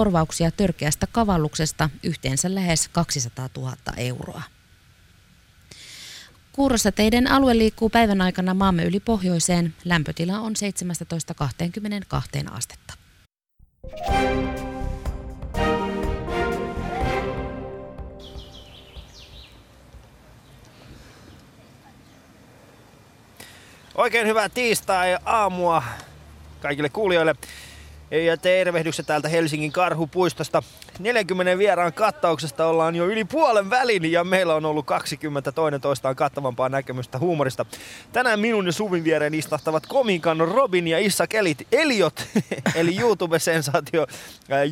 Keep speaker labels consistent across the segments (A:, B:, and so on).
A: korvauksia törkeästä kavalluksesta yhteensä lähes 200 000 euroa. Kuurossa teidän alue liikkuu päivän aikana maamme yli pohjoiseen. Lämpötila on 17-22 astetta.
B: Oikein hyvää tiistai-aamua kaikille kuulijoille. Ja tervehdykset täältä Helsingin Karhupuistosta. 40 vieraan kattauksesta ollaan jo yli puolen välin ja meillä on ollut 20 toinen toistaan kattavampaa näkemystä huumorista. Tänään minun ja Suvin viereen istahtavat komikan Robin ja Issa Kelit Eliot, eli YouTube-sensaatio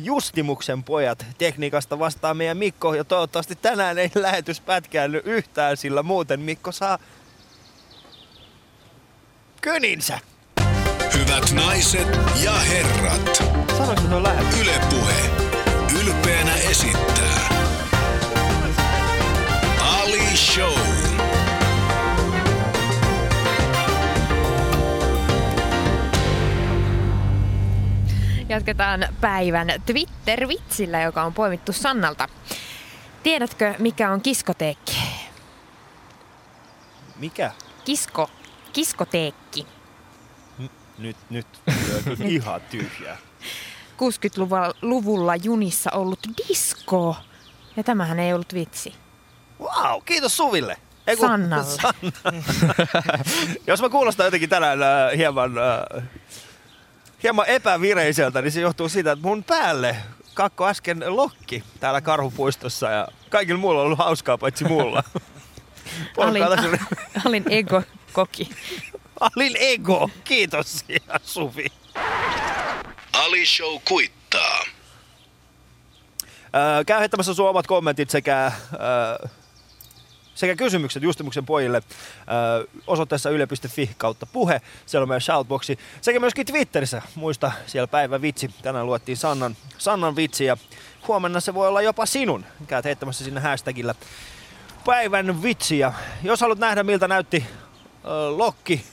B: Justimuksen pojat. Tekniikasta vastaa meidän Mikko ja toivottavasti tänään ei lähetys pätkäänny yhtään, sillä muuten Mikko saa kyninsä.
C: Hyvät naiset ja herrat,
B: Sanoitko se on lähetys?
C: Yle Puhe ylpeänä esittää Ali Show.
D: Jatketaan päivän Twitter-vitsillä, joka on poimittu Sannalta. Tiedätkö, mikä on kiskoteekki?
B: Mikä?
D: Kisko, kiskoteekki.
B: Nyt, nyt. Ihan tyhjää.
D: 60-luvulla junissa ollut disko. Ja tämähän ei ollut vitsi.
B: Wow, kiitos Suville. Ei kun-
D: Sannalle.
B: Sanna. Jos mä kuulostan jotenkin tänään äh, hieman, äh, hieman epävireiseltä, niin se johtuu siitä, että mun päälle kakko äsken lokki täällä Karhupuistossa ja kaikilla muilla on ollut hauskaa paitsi mulla.
D: Olin, olin ego koki.
B: Alin ego. Kiitos ja Suvi.
C: Ali Show kuittaa.
B: Äh, käy heittämässä sun omat kommentit sekä, äh, sekä kysymykset Justimuksen pojille äh, osoitteessa yle.fi kautta puhe. Siellä on meidän shoutboxi. Sekä myöskin Twitterissä. Muista siellä päivä vitsi. Tänään luettiin Sannan, Sannan vitsi ja huomenna se voi olla jopa sinun. Käyt heittämässä sinne hashtagillä päivän vitsi. Ja jos haluat nähdä miltä näytti äh, Lokki,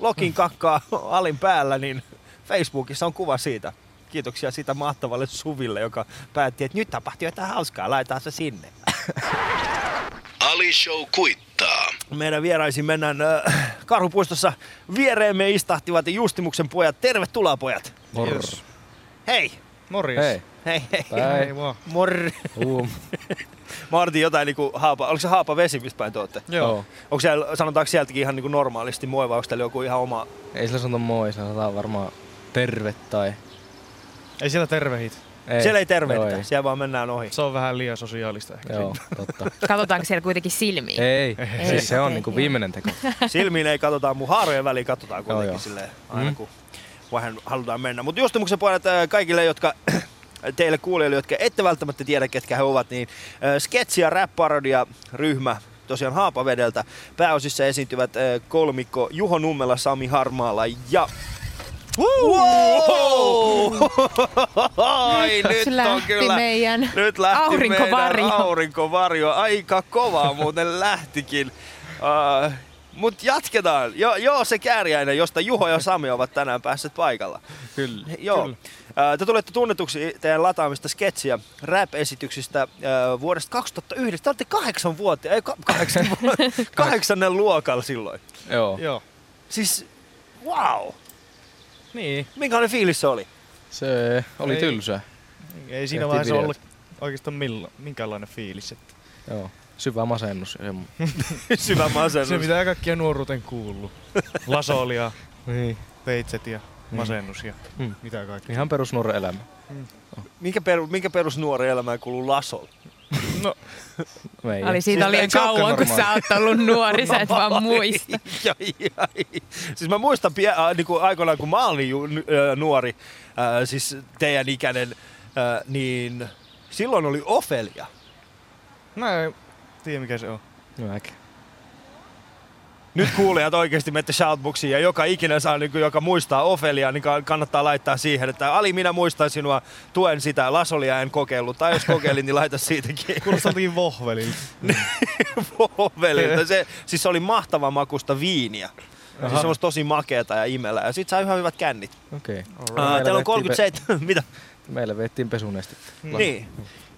B: Lokin kakkaa alin päällä, niin Facebookissa on kuva siitä. Kiitoksia siitä mahtavalle Suville, joka päätti, että nyt tapahtuu jotain hauskaa, laitetaan se sinne.
C: Ali Show kuittaa.
B: Meidän vieraisiin mennään äh, Karhupuistossa. Viereemme istahtivat Justimuksen pojat. Tervetuloa pojat.
E: Moro.
B: Hei.
E: Morjes.
F: Hei.
B: Hei, hei.
E: Päin. Hei vaan.
B: Mor.
F: Uum.
B: Mä artin jotain niinku haapa. Oliko se haapa vesi, mistä päin te ootte?
E: Joo.
B: Onko siellä, sanotaanko sieltäkin ihan niinku normaalisti moi, vai onko teillä joku ihan oma...
F: Ei sillä sanota moi, sanotaan varmaan terve tai...
E: Ei siellä tervehit.
F: Ei.
B: Siellä ei tervehditä,
F: Joo,
B: siellä vaan mennään ohi.
E: Se on vähän liian sosiaalista ehkä.
F: Joo, totta.
D: Katsotaanko siellä kuitenkin silmiin?
F: ei,
D: Ei,
F: siis se on
D: okei,
F: niinku
D: joo.
F: viimeinen teko.
B: Silmiin ei katsota, mun haarojen väliin katsotaan kuitenkin
F: joo.
B: silleen, aina
F: Mm.
B: kun vähän halutaan mennä. Mutta Justimuksen pojat äh, kaikille, jotka teille kuulijoille, jotka ette välttämättä tiedä, ketkä he ovat, niin äh, sketsi- ja rap-parodia ryhmä tosiaan Haapavedeltä. Pääosissa esiintyvät äh, kolmikko Juho Nummela, Sami Harmaala ja... Wow! Ai, nyt
D: Se
B: on
D: lähti
B: kyllä...
D: meidän
B: Nyt lähti
D: aurinkovarjo.
B: meidän aurinkovarjo. Aika kovaa muuten lähtikin. Uh, Mutta jatketaan. Jo, joo, se kääriäinen, josta Juho ja Sami ovat tänään päässeet paikalla.
F: Kyllä.
B: Joo.
E: Kyllä.
B: Te tulette tunnetuksi teidän lataamista sketsiä rap-esityksistä vuodesta 2009. Te olette kahdeksan vuotta, ei ka- kahdeksan vuotta, kahdeksannen luokalla silloin.
F: Joo.
E: Joo.
B: Siis, wow.
E: Niin.
B: Minkälainen fiilis se oli?
F: Se oli
E: Ei.
F: tylsää.
E: Ei siinä
F: Tehtiin
E: vaiheessa
F: videot.
E: ollut oikeastaan milla, minkäänlainen fiilis. Että
F: Joo. Syvä masennus.
B: Syvä masennus.
E: se mitä kaikkia nuoruuteen kuuluu. Lasolia,
F: Niin.
E: peitset ja masennus ja
F: Mm.
E: mitä kaikkea.
F: Ihan perusnuoren elämä.
B: Minkä, peru, minkä perusnuori elämään kuuluu Lasol?
E: No,
F: Meidän.
D: Oli siitä
E: Siis
D: liian
E: eikö se olekaan
D: kauan, kun sä oot ollut nuori, sä et vaan muista.
B: Ai, ai. Siis mä muistan pie- äh, niinku aikoinaan, kun mä olin ju- äh, nuori, äh, siis teidän ikäinen, äh, niin silloin oli Ofelia.
E: mä en tiedä mikä se on.
F: Mäkin.
B: Nyt kuulijat oikeasti menette shoutboxiin ja joka ikinen saa, niin kuin, joka muistaa Ofelia, niin ka- kannattaa laittaa siihen, että Ali, minä muistan sinua, tuen sitä, Lasolia en kokeillut, tai jos kokeilin, niin laita siitäkin
E: Kuulostaa jotenkin vohvelilta.
B: Ofelilta. Se, siis se oli mahtava makusta viiniä. Siis semmoista tosi makeeta ja imelää. Ja sit sai ihan hyvät kännit.
F: Okei.
B: Uh, teillä on 37, mitä?
F: Meille veettiin pesunestettä.
B: Niin.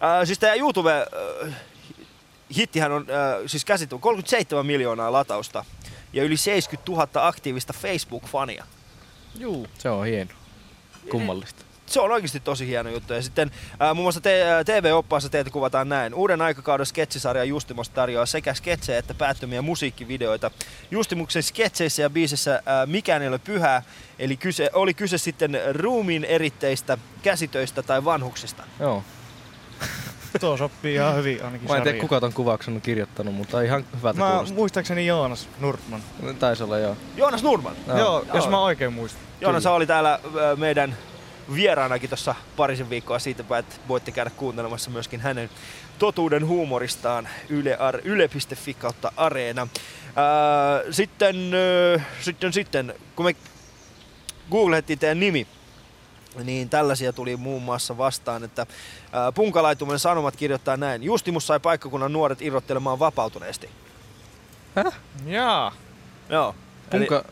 B: Äh, siis YouTube äh, hittihän on äh, siis käsitelty 37 miljoonaa latausta ja yli 70 000 aktiivista Facebook-fania.
E: Juu.
F: Se on hieno. Kummallista.
B: Se on oikeasti tosi hieno juttu. Ja sitten äh, muun muassa te- äh, TV-oppaassa teitä kuvataan näin. Uuden aikakauden sketsisarja Justimos tarjoaa sekä sketsejä että päättömiä musiikkivideoita. Justimuksen sketseissä ja biisissä äh, Mikään ei ole pyhää, eli kyse, oli kyse sitten ruumiin eritteistä, käsitöistä tai vanhuksista.
F: Joo.
E: Tuo sopii ihan hyvin ainakin
F: Mä en tiedä kuka ton kuvauksen on kirjoittanut, mutta ihan hyvältä
E: Mä
F: kuulostaa.
E: muistaakseni Joonas Nurtman.
F: Taisi olla joo.
B: Joonas Nurman.
F: Joo.
E: Joo, jos mä oikein muistan.
B: Joonas oli täällä meidän vieraanakin tuossa parisen viikkoa siitä, että voitte käydä kuuntelemassa myöskin hänen totuuden huumoristaan yle, yle.fi kautta areena. Ää, sitten, äh, sitten, sitten, kun me googlettiin teidän nimi, niin tällaisia tuli muun muassa vastaan, että Punkalaitumen Sanomat kirjoittaa näin. Justimus sai paikkakunnan nuoret irrottelemaan vapautuneesti.
E: Jaa.
B: Joo. Eli
F: Punka...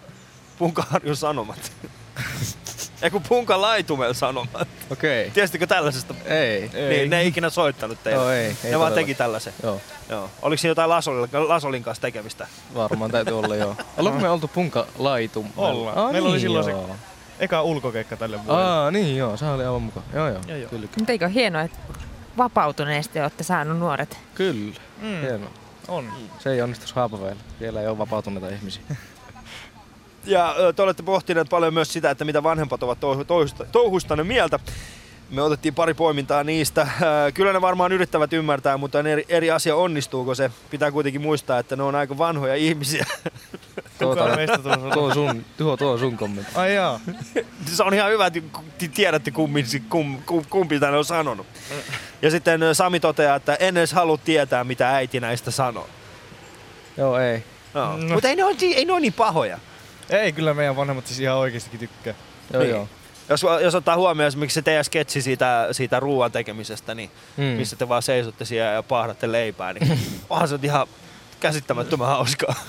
B: Punkaharjun Sanomat. Ei kun Punkalaitumen Sanomat.
F: Okei.
B: Tiesittekö tällaisesta?
F: Ei.
E: Ei.
B: Niin, ne ei ikinä soittanut teille.
F: Joo, ei. ei
B: ne vaan teki tällaisen.
F: Joo,
B: Joo. Oliko siinä jotain Lasolin, Lasolin kanssa tekemistä?
F: varmaan täytyy olla joo. Ollaanko me oltu punka laitum?
E: Ollaan.
F: Aa,
E: Meillä oli
F: niin,
E: silloin se-
F: joo.
E: Eka ulkokeikka tälle vuodelle.
F: Aa, niin joo, se oli aivan mukaan. Joo, joo.
E: Joo, joo.
F: Kyllä,
D: Mutta eikö hienoa, että vapautuneesti olette saanut nuoret?
F: kyllä.
E: Mm,
F: Hieno.
E: on.
F: Se ei onnistus Haapavedellä. Vielä ei ole vapautuneita ihmisiä.
B: Ja te olette pohtineet paljon myös sitä, että mitä vanhempat ovat touhu- touhusta, touhustanne mieltä. Me otettiin pari poimintaa niistä. Ö, Kyllä ne varmaan yrittävät ymmärtää, mutta on eri, eri asia onnistuuko se. Pitää kuitenkin muistaa, että ne on aika vanhoja ihmisiä.
E: Kuka meistä tuossa
F: tuo, on sun, tuo, tuo on sun kommentti.
E: Ai jaa.
B: se on ihan hyvä, että ti- tiedätte kummin, kum, kum, kumpi tänne on sanonut. Ja sitten Sami toteaa, että en edes halua tietää, mitä äiti näistä sanoo.
F: Joo, ei.
B: No.
E: No.
B: Mutta ei ne, ole, ei ne ole niin pahoja.
E: Ei, kyllä meidän vanhemmat siis ihan oikeastikin tykkää.
F: Joo,
B: Niin.
F: joo.
B: Jos, jos ottaa huomioon esimerkiksi se teidän sketsi siitä, siitä ruoan tekemisestä, niin
F: Mm.
B: missä te vaan seisotte siellä ja paahdatte leipää, niin onhan se ihan käsittämättömän hauskaa.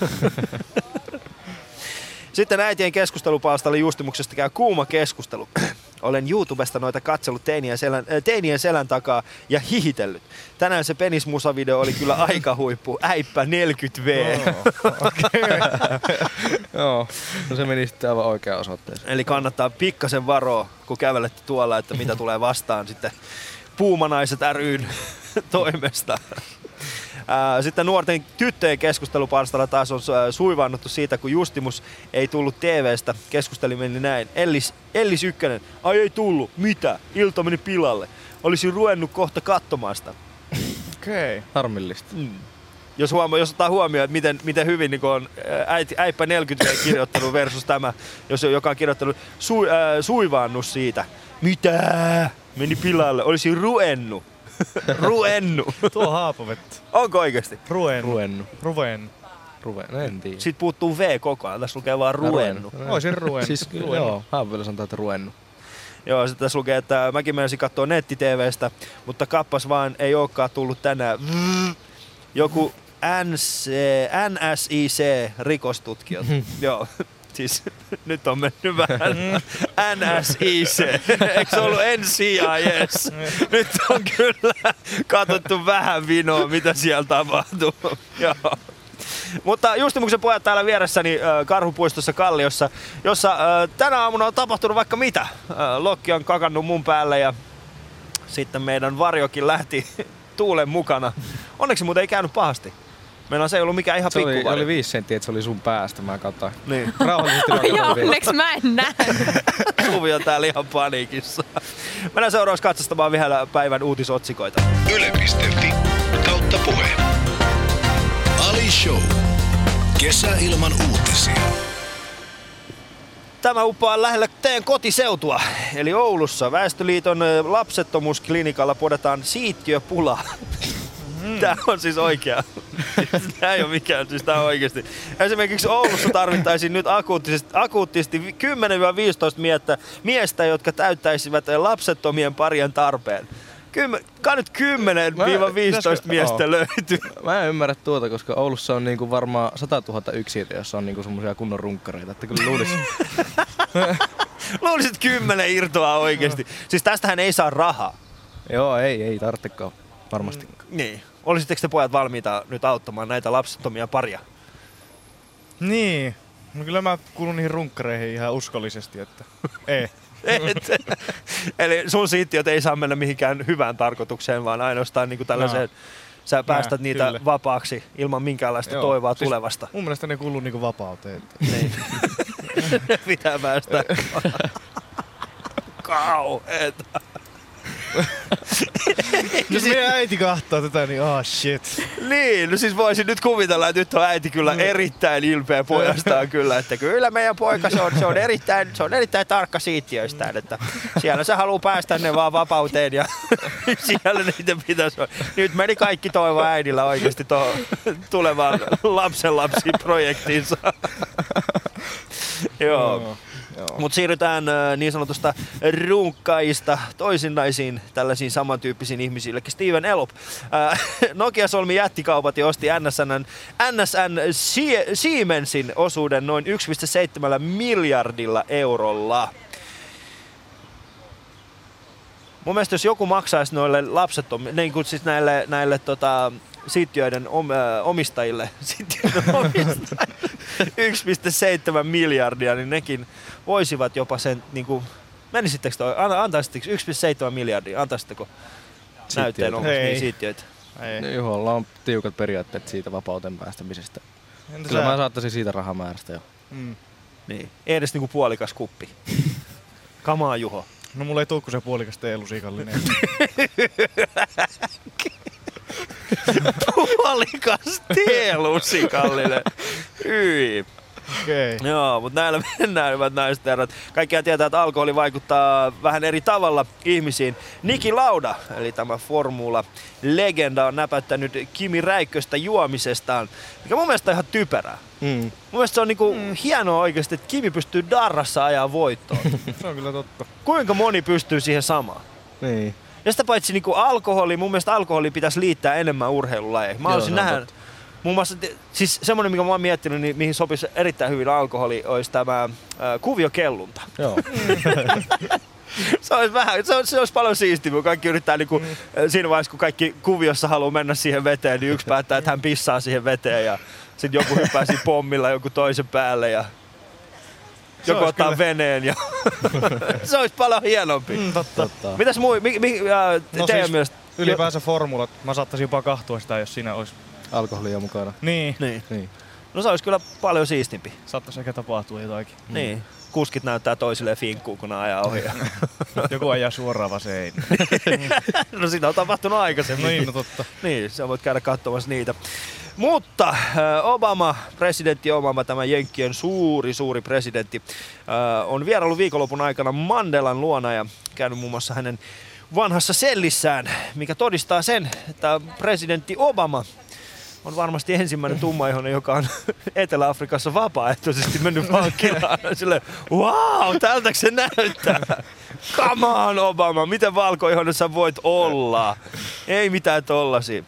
B: Sitten äitien keskustelupalstalla Justimuksesta käy kuuma keskustelu. Olen YouTubesta noita katsellut teinien selän, äh, teinien selän takaa ja hihitellyt. Tänään se penismusavideo oli kyllä aika huippu. Äippä 40V.
F: Joo. No se meni sitten aivan oikeaan osoitteeseen.
B: Eli kannattaa pikkasen varoa, kun kävelette tuolla, että mitä tulee vastaan sitten Puumanaiset ryn toimesta. Sitten nuorten tyttöjen keskustelupalstalla taas on suivannuttu siitä, kun Justimus ei tullut TVstä. Keskusteli meni näin. Ellis, Ellis Ykkönen, ai ei tullut. Mitä? Ilta meni pilalle. Olisi ruvennut kohta katsomaan sitä.
E: Okei.
F: Harmillista.
B: Mm. Jos, huomaa, jos ottaa huomioon, että miten, miten hyvin niin on äiti, äippä 40 kirjoittanut versus tämä, jos on, joka on kirjoittanut su, ää, suivaannut siitä. Mitä? Meni pilalle. Olisi ruennut. ruennut.
E: Tuo haapavettä.
B: Onko oikeasti?
E: Ruen.
F: Ruennu.
E: Ruven.
F: Ruven. No en tiedä.
B: Siitä puuttuu V koko ajan. Tässä lukee vaan ruennut.
E: Oisin ruen.
F: Siis kyllä,
E: Ruennu.
F: joo. Haapavedellä sanotaan, että ruennu.
B: Joo, sitten tässä lukee, että mäkin menisin katsoa netti-TVstä, mutta kappas vaan ei olekaan tullut tänään. Joku NC, NSIC-rikostutkijat. Joo, siis nyt on mennyt vähän NSIC. Eikö se ollut NCIS? Nyt on kyllä katsottu vähän vinoa, mitä siellä tapahtuu. Joo. Mutta Justimuksen pojat täällä vieressäni Karhupuistossa Kalliossa, jossa tänä aamuna on tapahtunut vaikka mitä. Lokki on kakannut mun päälle ja sitten meidän varjokin lähti tuulen mukana. Onneksi muuten ei käynyt pahasti. Meillä se ei ollut mikään ihan
F: Se oli,
B: pikkuvarjo.
F: oli viisi senttiä, että se oli sun päästä. Mä katsoin.
B: Niin,
F: Rauhallisesti mä katsoin vielä.
D: onneksi mä en nähnyt.
B: Suvi on täällä ihan paniikissa. Mennään seuraavaksi katsostamaan vielä päivän uutisotsikoita.
C: Yle.fi kautta puhe. Ali Show. Kesäilman uutisia.
B: Tämä uppoaa lähellä teidän kotiseutua, eli Oulussa. Väestöliiton lapsettomuusklinikalla podetaan siittiöpula. Tämä on siis oikea. Tämä ei ole mikään, siis tämä oikeasti. Esimerkiksi Oulussa tarvittaisiin nyt akuuttisesti, akuuttisti 10-15 miestä, miestä, jotka täyttäisivät lapsettomien parien tarpeen. Kymmen, nyt 10-15
F: pitäisikö-
B: miestä
F: joo.
B: löytyy.
F: Mä en ymmärrä tuota, koska Oulussa on niinku varmaan 100 000 yksiötä, jossa on niinku semmoisia kunnon runkkareita. Että kyllä luulis,
B: Luulisit, kymmenen irtoaa oikeesti. Siis tästähän ei saa rahaa.
F: Joo, ei, ei tarvitsekaan. Varmasti.
B: Niin. Olisitteko te pojat valmiita nyt auttamaan näitä lapsettomia paria?
E: Niin. No kyllä mä kuulun niihin runkkareihin ihan uskollisesti, että ei.
B: Et, eli sun siittiöt ei saa mennä mihinkään hyvään tarkoitukseen, vaan ainoastaan niin kuin tällaiseen, no. sä päästät niitä
E: kyllä.
B: vapaaksi ilman minkäänlaista
E: Joo,
B: toivoa
E: siis
B: tulevasta.
E: Mun mielestä ne kuuluu niinku vapauteen. Että.
B: Niin. Pitää päästä. Kauheeta.
E: Jos meidän äiti kahtoo tätä, niin ah oh, shit.
B: Niin, no siis voisin nyt kuvitella, että nyt on äiti kyllä erittäin ilpeä pojastaan kyllä, että kyllä meidän poika se on, se on, erittäin, se on erittäin tarkka siittiöistään, että siellä se haluaa päästä ne vaan vapauteen ja siellä niitä pitäisi olla. Nyt meni kaikki toivo äidillä oikeasti tuohon tulevaan lapsenlapsi-projektiinsa. Joo. Mutta siirrytään niin sanotusta runkkaista toisinnaisiin tällaisiin samantyyppisiin ihmisiin. Eli Steven Elop. Nokia solmi jättikaupat ja osti NSN, NSN Sie- Siemensin osuuden noin 1,7 miljardilla eurolla. Mun mielestä jos joku maksaisi noille lapsettomille, niin kuin siis näille, näille tota, siittiöiden om, ö, omistajille, siittiöiden omistajille 1,7 miljardia, niin nekin voisivat jopa sen, niin kuin, menisittekö toi, an- antaisitteko 1,7 miljardia, antaisitteko näytteen omasta
E: Ei.
B: niin siittiöitä?
E: Ei.
F: Juholla on tiukat periaatteet siitä vapauteen päästämisestä.
E: Entä
F: Kyllä
E: sä?
F: mä saattaisin siitä rahamäärästä jo.
E: Mm.
B: Niin. Ei edes niinku puolikas kuppi. Kamaa Juho.
E: No mulla ei tuu kuin se puolikas teelusikallinen.
B: Puolikas tielusikallinen. Hyi.
E: Okay.
B: Joo, mutta näillä mennään, hyvät naiset ja herrat. Kaikkia tietää, että alkoholi vaikuttaa vähän eri tavalla ihmisiin. Niki Lauda, eli tämä formula-legenda, on näpättänyt Kimi Räikköstä juomisestaan, mikä mun mielestä on ihan typerää.
F: Mm.
B: Mun mielestä se on niinku mm. hienoa oikeasti, että Kimi pystyy darrassa ajaa voittoon.
E: Se on kyllä totta.
B: Kuinka moni pystyy siihen samaan?
F: Niin.
B: Ja sitä paitsi niinku alkoholi, mun mielestä alkoholi pitäisi liittää enemmän urheilulajeihin. Mä
F: on
B: nähdä, muun muassa, siis semmonen, mikä mä oon miettinyt, niin mihin sopisi erittäin hyvin alkoholi, olisi tämä äh, kuviokellunta.
F: Joo.
B: Se olisi, vähän, se olisi, se olisi paljon siistiä, kun kaikki yrittää niinku, mm. siinä vaiheessa, kun kaikki kuviossa haluaa mennä siihen veteen, niin yksi päättää, että hän pissaa siihen veteen ja sitten joku hyppää siinä pommilla joku toisen päälle ja joku ottaa
E: kyllä-
B: veneen ja se olisi paljon hienompi.
E: Mm, totta.
F: Totta.
B: Mitäs muu, mi, mi, äh,
E: No
B: teidän
E: siis-
B: mielestä?
E: Ylipäänsä formulat. Mä saattaisin jopa kahtua sitä, jos siinä olisi.
F: Alkoholia mukana.
E: Niin.
B: Niin.
F: Niin.
B: No se olisi kyllä paljon siistimpi.
E: Saattaisi ehkä tapahtua jotakin.
B: Mm. Niin. Kuskit näyttää toisilleen finkkuun, kun ne ajaa ohi.
E: Joku ajaa suoraan vasein.
B: no sitä on tapahtunut aikaisemmin.
E: niin, no totta.
B: Niin, sä voit käydä katsomassa niitä. Mutta äh, Obama, presidentti Obama, tämä Jenkkien suuri, suuri presidentti, äh, on vierailu viikonlopun aikana Mandelan luona ja käynyt muun muassa hänen vanhassa sellissään, mikä todistaa sen, että presidentti Obama on varmasti ensimmäinen tummaihoinen, joka on Etelä-Afrikassa vapaaehtoisesti mennyt vankilaan. Silleen, wow, tältäkö se näyttää? Come on Obama, miten valkoihoinen sä voit olla? Ei mitään tollasia.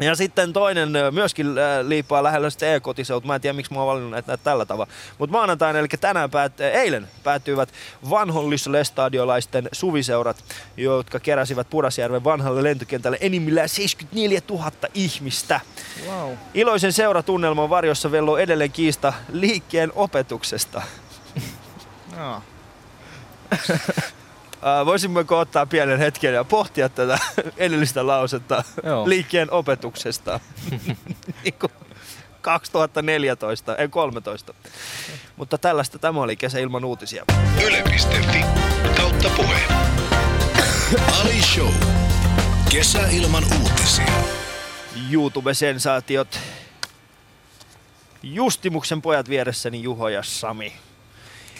B: Ja sitten toinen myöskin liippaa lähellä sitä e-kotiseut. Mä en tiedä, miksi mä oon valinnut näitä, näitä tällä tavalla. Mutta maanantaina, eli tänään, päät, eilen päättyivät vanhollislestadiolaisten suviseurat, jotka keräsivät Pudasjärven vanhalle lentokentälle enimmillään 74 000 ihmistä.
E: Wow.
B: Iloisen seuratunnelman varjossa velloo edelleen kiista liikkeen opetuksesta.
E: Joo.
B: Voisimmeko ottaa pienen hetken ja pohtia tätä edellistä lausetta
F: Joo.
B: liikkeen opetuksesta? niin kuin 2014, ei 13. Mutta tällaista tämä oli kesä ilman uutisia.
C: Yle.fi kautta puhe. Ali Show. Kesä ilman uutisia.
B: YouTube-sensaatiot. Justimuksen pojat vieressäni Juho ja Sami.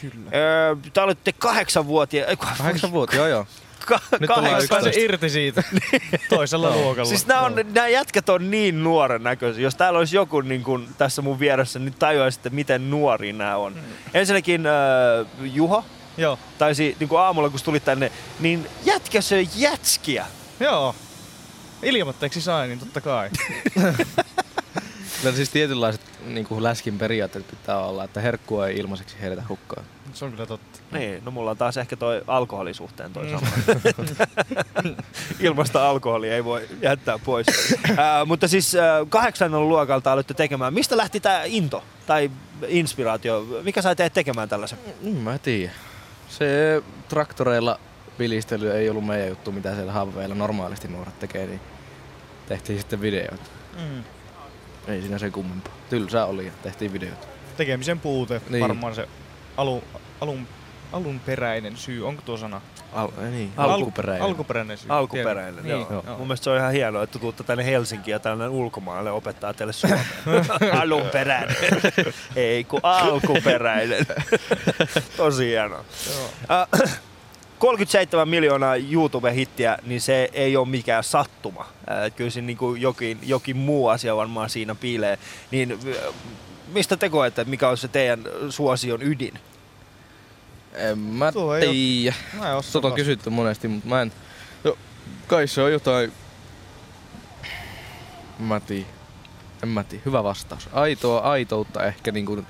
E: Kyllä.
B: Öö, te olette kahdeksanvuotia.
F: Kahdeksan vuotta, joo joo.
B: Ka-
F: Nyt
B: kahdeksan-
F: 11.
E: irti siitä. Toisella luokalla.
B: Siis nämä, on, nämä jätkät on niin nuoren näköisiä. Jos täällä olisi joku niin kuin tässä mun vieressä, niin tajuaisitte, miten nuoria nämä on.
E: Mm.
B: Ensinnäkin äh, Juho
E: Joo.
B: taisi niin kuin aamulla, kun tulit tänne, niin jätkä söi jätskiä.
E: Joo. Ilmoitteeksi sai, niin totta kai.
F: Kyllä siis tietynlaiset niin kuin läskin periaatteet pitää olla, että herkkua ei ilmaiseksi heitetä hukkaan.
E: Se on kyllä totta.
B: Niin, no mulla on taas ehkä toi alkoholisuhteen toi sama. Ilmasta alkoholia ei voi jättää pois. Ää, mutta siis ää, kahdeksannen luokalta aloitte tekemään. Mistä lähti tämä into tai inspiraatio? Mikä sai teet tekemään tällaisen?
F: Mm, mä tiedä. Se traktoreilla vilistely ei ollut meidän juttu, mitä siellä haveilla normaalisti nuoret tekee, niin tehtiin sitten videoita.
E: Mm.
F: Ei siinä se kummempaa. Tylsää oli ja tehtiin videoita.
E: Tekemisen puute,
F: Niin.
E: niin. varmaan se alu, alun, alunperäinen syy. Onko tuo sana?
F: Al- niin,
B: Alku-
F: alkuperäinen.
E: Alkuperäinen syy.
B: Alkuperäinen,
E: Tiedän.
B: joo.
E: Niin,
B: joo. Mun mielestä se on ihan hienoa, että tuutte tänne Helsinkiin ja tällainen ulkomaalle opettaa teille suomea. Alunperäinen. Ei kun alkuperäinen. Tosi hienoa. Äh, 37 miljoonaa YouTube-hittiä, niin se ei ole mikään sattuma. Äh, kyllä siinä niin jokin, jokin muu asia varmaan siinä piilee. Niin mistä te koette, että mikä on se teidän suosion ydin?
F: En mä tiedä. Tota on kysytty monesti, mutta mä en... No, kai se on jotain... Mä tiedä. En mä tiedä. Hyvä vastaus. Aitoa, aitoutta ehkä niin kuin,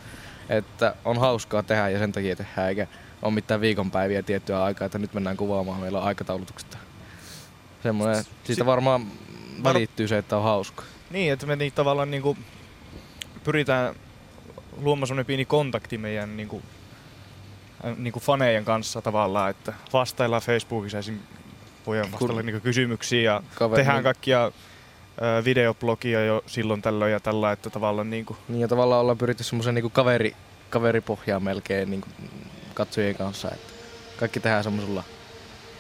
F: että on hauskaa tehdä ja sen takia tehdään, eikä ole mitään viikonpäiviä tiettyä aikaa, että nyt mennään kuvaamaan, meillä on aikataulutukset. Semmoinen, siitä
E: Si-
F: varmaan välittyy se, että on hauska.
E: Niin, että me niin tavallaan niinku pyritään luomaan semmoinen pieni kontakti meidän niinku, äh, niinku fanejen kanssa tavallaan, että vastaillaan Facebookissa esim. voidaan vastailla niinku kysymyksiin ja
F: Kaveri-
E: tehdään kaikkia ö, videoblogia jo silloin tällöin ja tällä, että tavallaan niinku,
F: Niin ja tavallaan ollaan pyritty semmoisen niin kaveri, kaveripohjaan melkein niin katsojien kanssa. Että kaikki tehdään semmoisella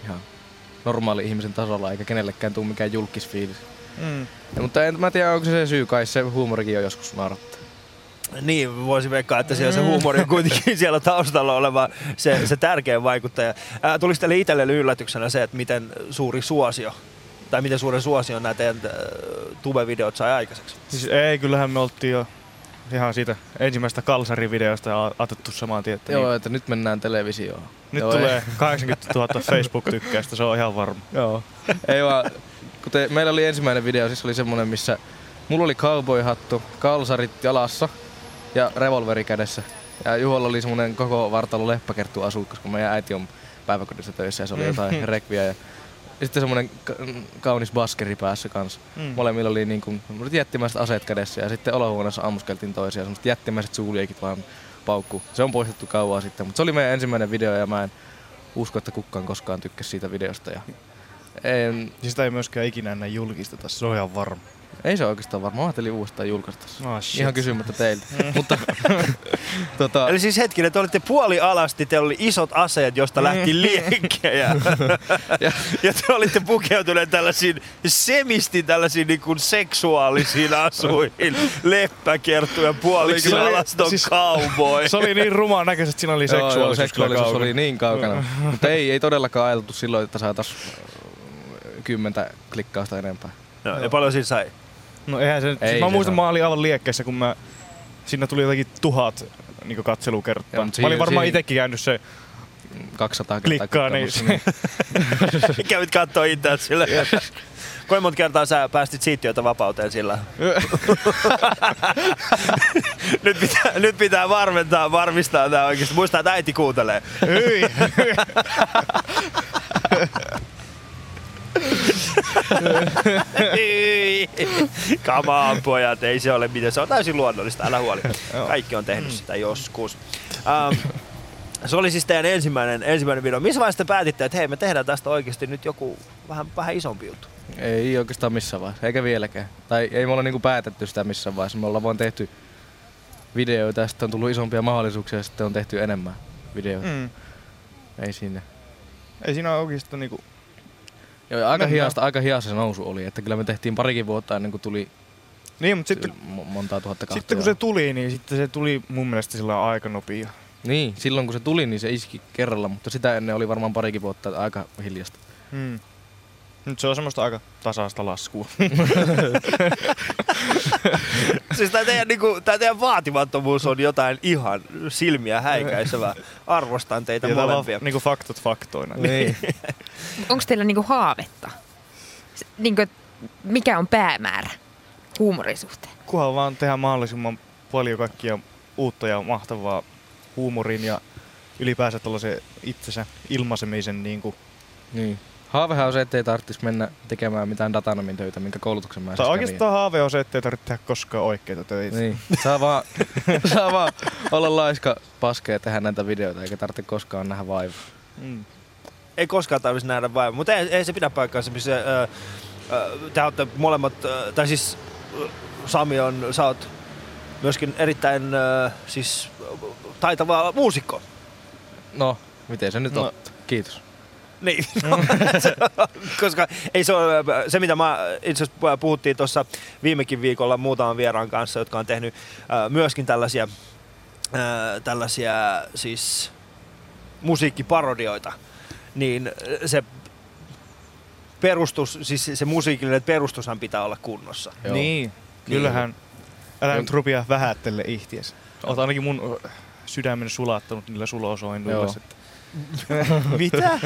F: ihan normaali ihmisen tasolla, eikä kenellekään tule mikään julkisfiilis.
E: mm.
F: Ja, mutta en mä tiedä, onko se se syy, kai se huumorikin on joskus naurattaa.
B: Niin, voisin veikkaa, että siellä se huumori on kuitenkin siellä taustalla oleva se, se tärkein vaikuttaja. Ää, tuliko teille itselle yllätyksenä se, että miten suuri suosio, tai miten suuren suosion nämä teidän äh, tube-videot sai aikaiseksi?
E: siis ei, kyllähän me oltiin jo ihan siitä ensimmäistä kalsarivideosta a- otettu saman tien, että
F: Joo,
E: niin,
F: että nyt mennään televisioon.
E: nyt
F: Joo,
E: tulee
F: ei.
E: 80 000 Facebook-tykkäystä, se on ihan varma.
F: Joo. Ei vaan, kuten meillä oli ensimmäinen video, siis oli semmonen, missä mulla oli cowboy-hattu, kalsarit jalassa ja revolveri kädessä. Ja Juholla oli semmonen koko vartalo leppäkerttu asukas, kun meidän äiti on päiväkodissa töissä ja se oli jotain rekviä. Ja, ja sitten semmonen ka- kaunis baskeri päässä kanssa.
E: Mm.
F: Molemmilla oli niin kuin, jättimäiset aseet kädessä ja sitten olohuoneessa ammuskeltiin toisia. Semmoiset jättimäiset suuliekit vaan paukkuu. Se on poistettu kauan sitten, mutta se oli meidän ensimmäinen video ja mä en usko, että kukaan koskaan tykkäsi siitä videosta. Ja en,
E: Ja sitä ei myöskään ikinä enää julkisteta, se on ihan varma.
F: Ei se oikeastaan varmaan. Mä ajattelin uudestaan julkaista.
E: Oh, shit.
F: Ihan kysymättä teiltä. Mutta tota,
B: Eli siis hetkinen, te olitte puoli alasti, teillä oli isot aseet, josta lähti liekkejä.
F: Ja-
B: ja te olitte pukeutuneet tällaisiin semisti tällaisiin niin kuin seksuaalisiin asuihin. Leppäkerttu ja puoliksi
E: Se oli-
B: alaston
E: siis-
B: cowboy.
E: Se oli niin ruma näköistä, että siinä oli
F: joo, joo,
E: seksuaalisuus,
F: seksuaalisuus oli
E: kaukana.
F: niin kaukana. Mutta ei, ei todellakaan ajateltu silloin, että saatais kymmentä klikkausta enempää.
B: No, ja paljon siinä sai?
E: No eihän se,
F: Ei
E: siis mä
F: se
E: muistan,
F: saa.
E: mä olin aivan liekkeissä, kun mä, siinä tuli jotakin tuhat niin katselukertaa.
F: Joo,
E: Mä
F: siinä-
E: olin varmaan
F: siinä-
E: itsekin käynyt se
F: 200 kertaa
E: klikkaa, niin,
F: niin.
B: Kävit kattoo itseäsi sillä. Kuinka monta kertaa sä päästit siittiötä vapauteen sillä? nyt, pitää, nyt pitää varmentaa, varmistaa tää oikeesti. Muistaa, että äiti kuuntelee. Come on, pojat, ei se ole miten. Se on täysin luonnollista, älä huoli. Kaikki on tehnyt sitä joskus. Um, se oli siis teidän ensimmäinen, ensimmäinen video. Missä vaiheessa te päätitte, että hei, me tehdään tästä oikeasti nyt joku vähän, vähän isompi juttu?
F: Ei oikeastaan missään vaiheessa, eikä vieläkään. Tai ei me olla niinku päätetty sitä missään vaiheessa. Me ollaan vaan tehty videoita ja sitten on tullut isompia mahdollisuuksia ja sitten on tehty enemmän videoita. Mm.
E: Mm.
F: Ei siinä.
E: Ei siinä oikeastaan niinku...
F: Joo, ja aika
E: Mennään.
F: hiasta, aika hiasta se nousu oli, että kyllä me tehtiin parikin vuotta ennen kuin tuli
E: Niin, mutta sitten,
F: mo- montaa tuhatta katsojaa.
E: sitten kun se tuli, niin sitten se tuli mun mielestä sillä aika nopea.
F: Niin, silloin kun se tuli, niin se iski kerralla, mutta sitä ennen oli varmaan parikin vuotta aika hiljasta.
E: Mm. Nyt se on semmoista aika tasaista laskua.
B: Siis tää teidän, niinku, tää teidän vaatimattomuus on jotain ihan silmiä häikäisevää. Arvostan teitä
E: ja
B: molempia.
E: niinku faktot faktoina.
F: Niin.
D: Onko teillä niinku haavetta? Niinku, mikä on päämäärä huumorin suhteen?
E: Kunhan vaan tehdään mahdollisimman paljon kaikkia uutta ja mahtavaa huumorin ja ylipäänsä tällaisen itsensä ilmaisemisen niin kuin,
F: Niin. Haavehan on se, ettei tarvitsisi mennä tekemään mitään datanomin töitä, minkä koulutuksen mä
E: tai oikeastaan haave on se, ettei tarvitse tehdä koskaan oikeita töitä.
F: Niin. Saa vaan, saa vaan olla laiska paske ja tehdä näitä videoita, eikä tarvitse koskaan nähdä vaivaa.
E: Mm.
B: Ei koskaan tarvitsisi nähdä vaivaa, mutta ei, ei se pidä paikkaansa, missä äh, äh, te olette molemmat, äh, tai siis äh, Sami on, sä oot myöskin erittäin äh, siis äh, taitava muusikko.
F: No, miten se nyt
E: No.
F: on? Kiitos.
B: Niin, no, koska ei se ole, se mitä mä itse asiassa puhuttiin tuossa viimekin viikolla muutaman vieraan kanssa, jotka on tehnyt äh, myöskin tällaisia, äh, tällaisia siis musiikkiparodioita, niin se perustus, siis se musiikillinen perustushan pitää olla kunnossa.
F: Joo.
E: Niin, kyllähän. Älä nyt rupia vähättele ihtiäsi. Oot ainakin mun sydämen sulattanut niillä sulosoinnuilla.
F: Joo.
E: että-
B: Mitä?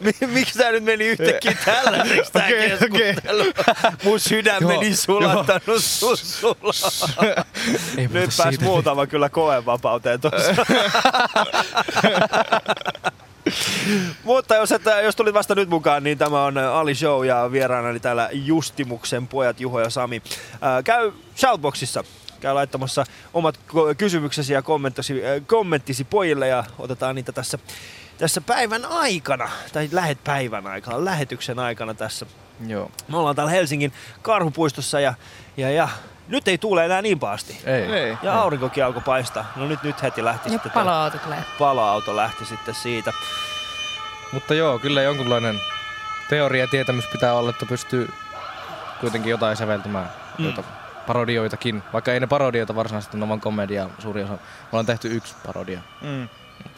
B: Mi- Miksi tää nyt meni yhtäkkiä tällaiseksi tää
E: Okei,
B: keskustelu? Mun sydämeni
F: Joo,
B: sulattanut sun Nyt pääs muutama kyllä koevapauteen tuossa. Mutta jos, et, jos tulit vasta nyt mukaan, niin tämä on Ali Show ja vieraanani täällä Justimuksen pojat Juho ja Sami. Ää, käy Shoutboxissa. Käy laittamassa omat kysymyksesi ja kommenttisi, äh, kommenttisi pojille ja otetaan niitä tässä, tässä päivän aikana, tai lähet päivän aikana, lähetyksen aikana tässä.
F: Joo.
B: Me ollaan täällä Helsingin Karhupuistossa ja, ja, ja nyt ei tuule enää niin paasti.
F: Ei.
E: Ei.
B: Ja aurinkokin alkoi paistaa. No nyt, nyt heti lähti
D: Ja
B: sitten. tää
D: paloauto tulee.
B: Paloauto lähti sitten siitä.
F: Mutta joo, kyllä jonkunlainen teoria ja tietämys pitää olla, että pystyy kuitenkin jotain säveltämään.
B: Mm.
F: Joita parodioitakin. Vaikka ei ne parodioita varsinaisesti ole vaan komediaa suuri osa. Me ollaan tehty yksi parodia.
E: Mm.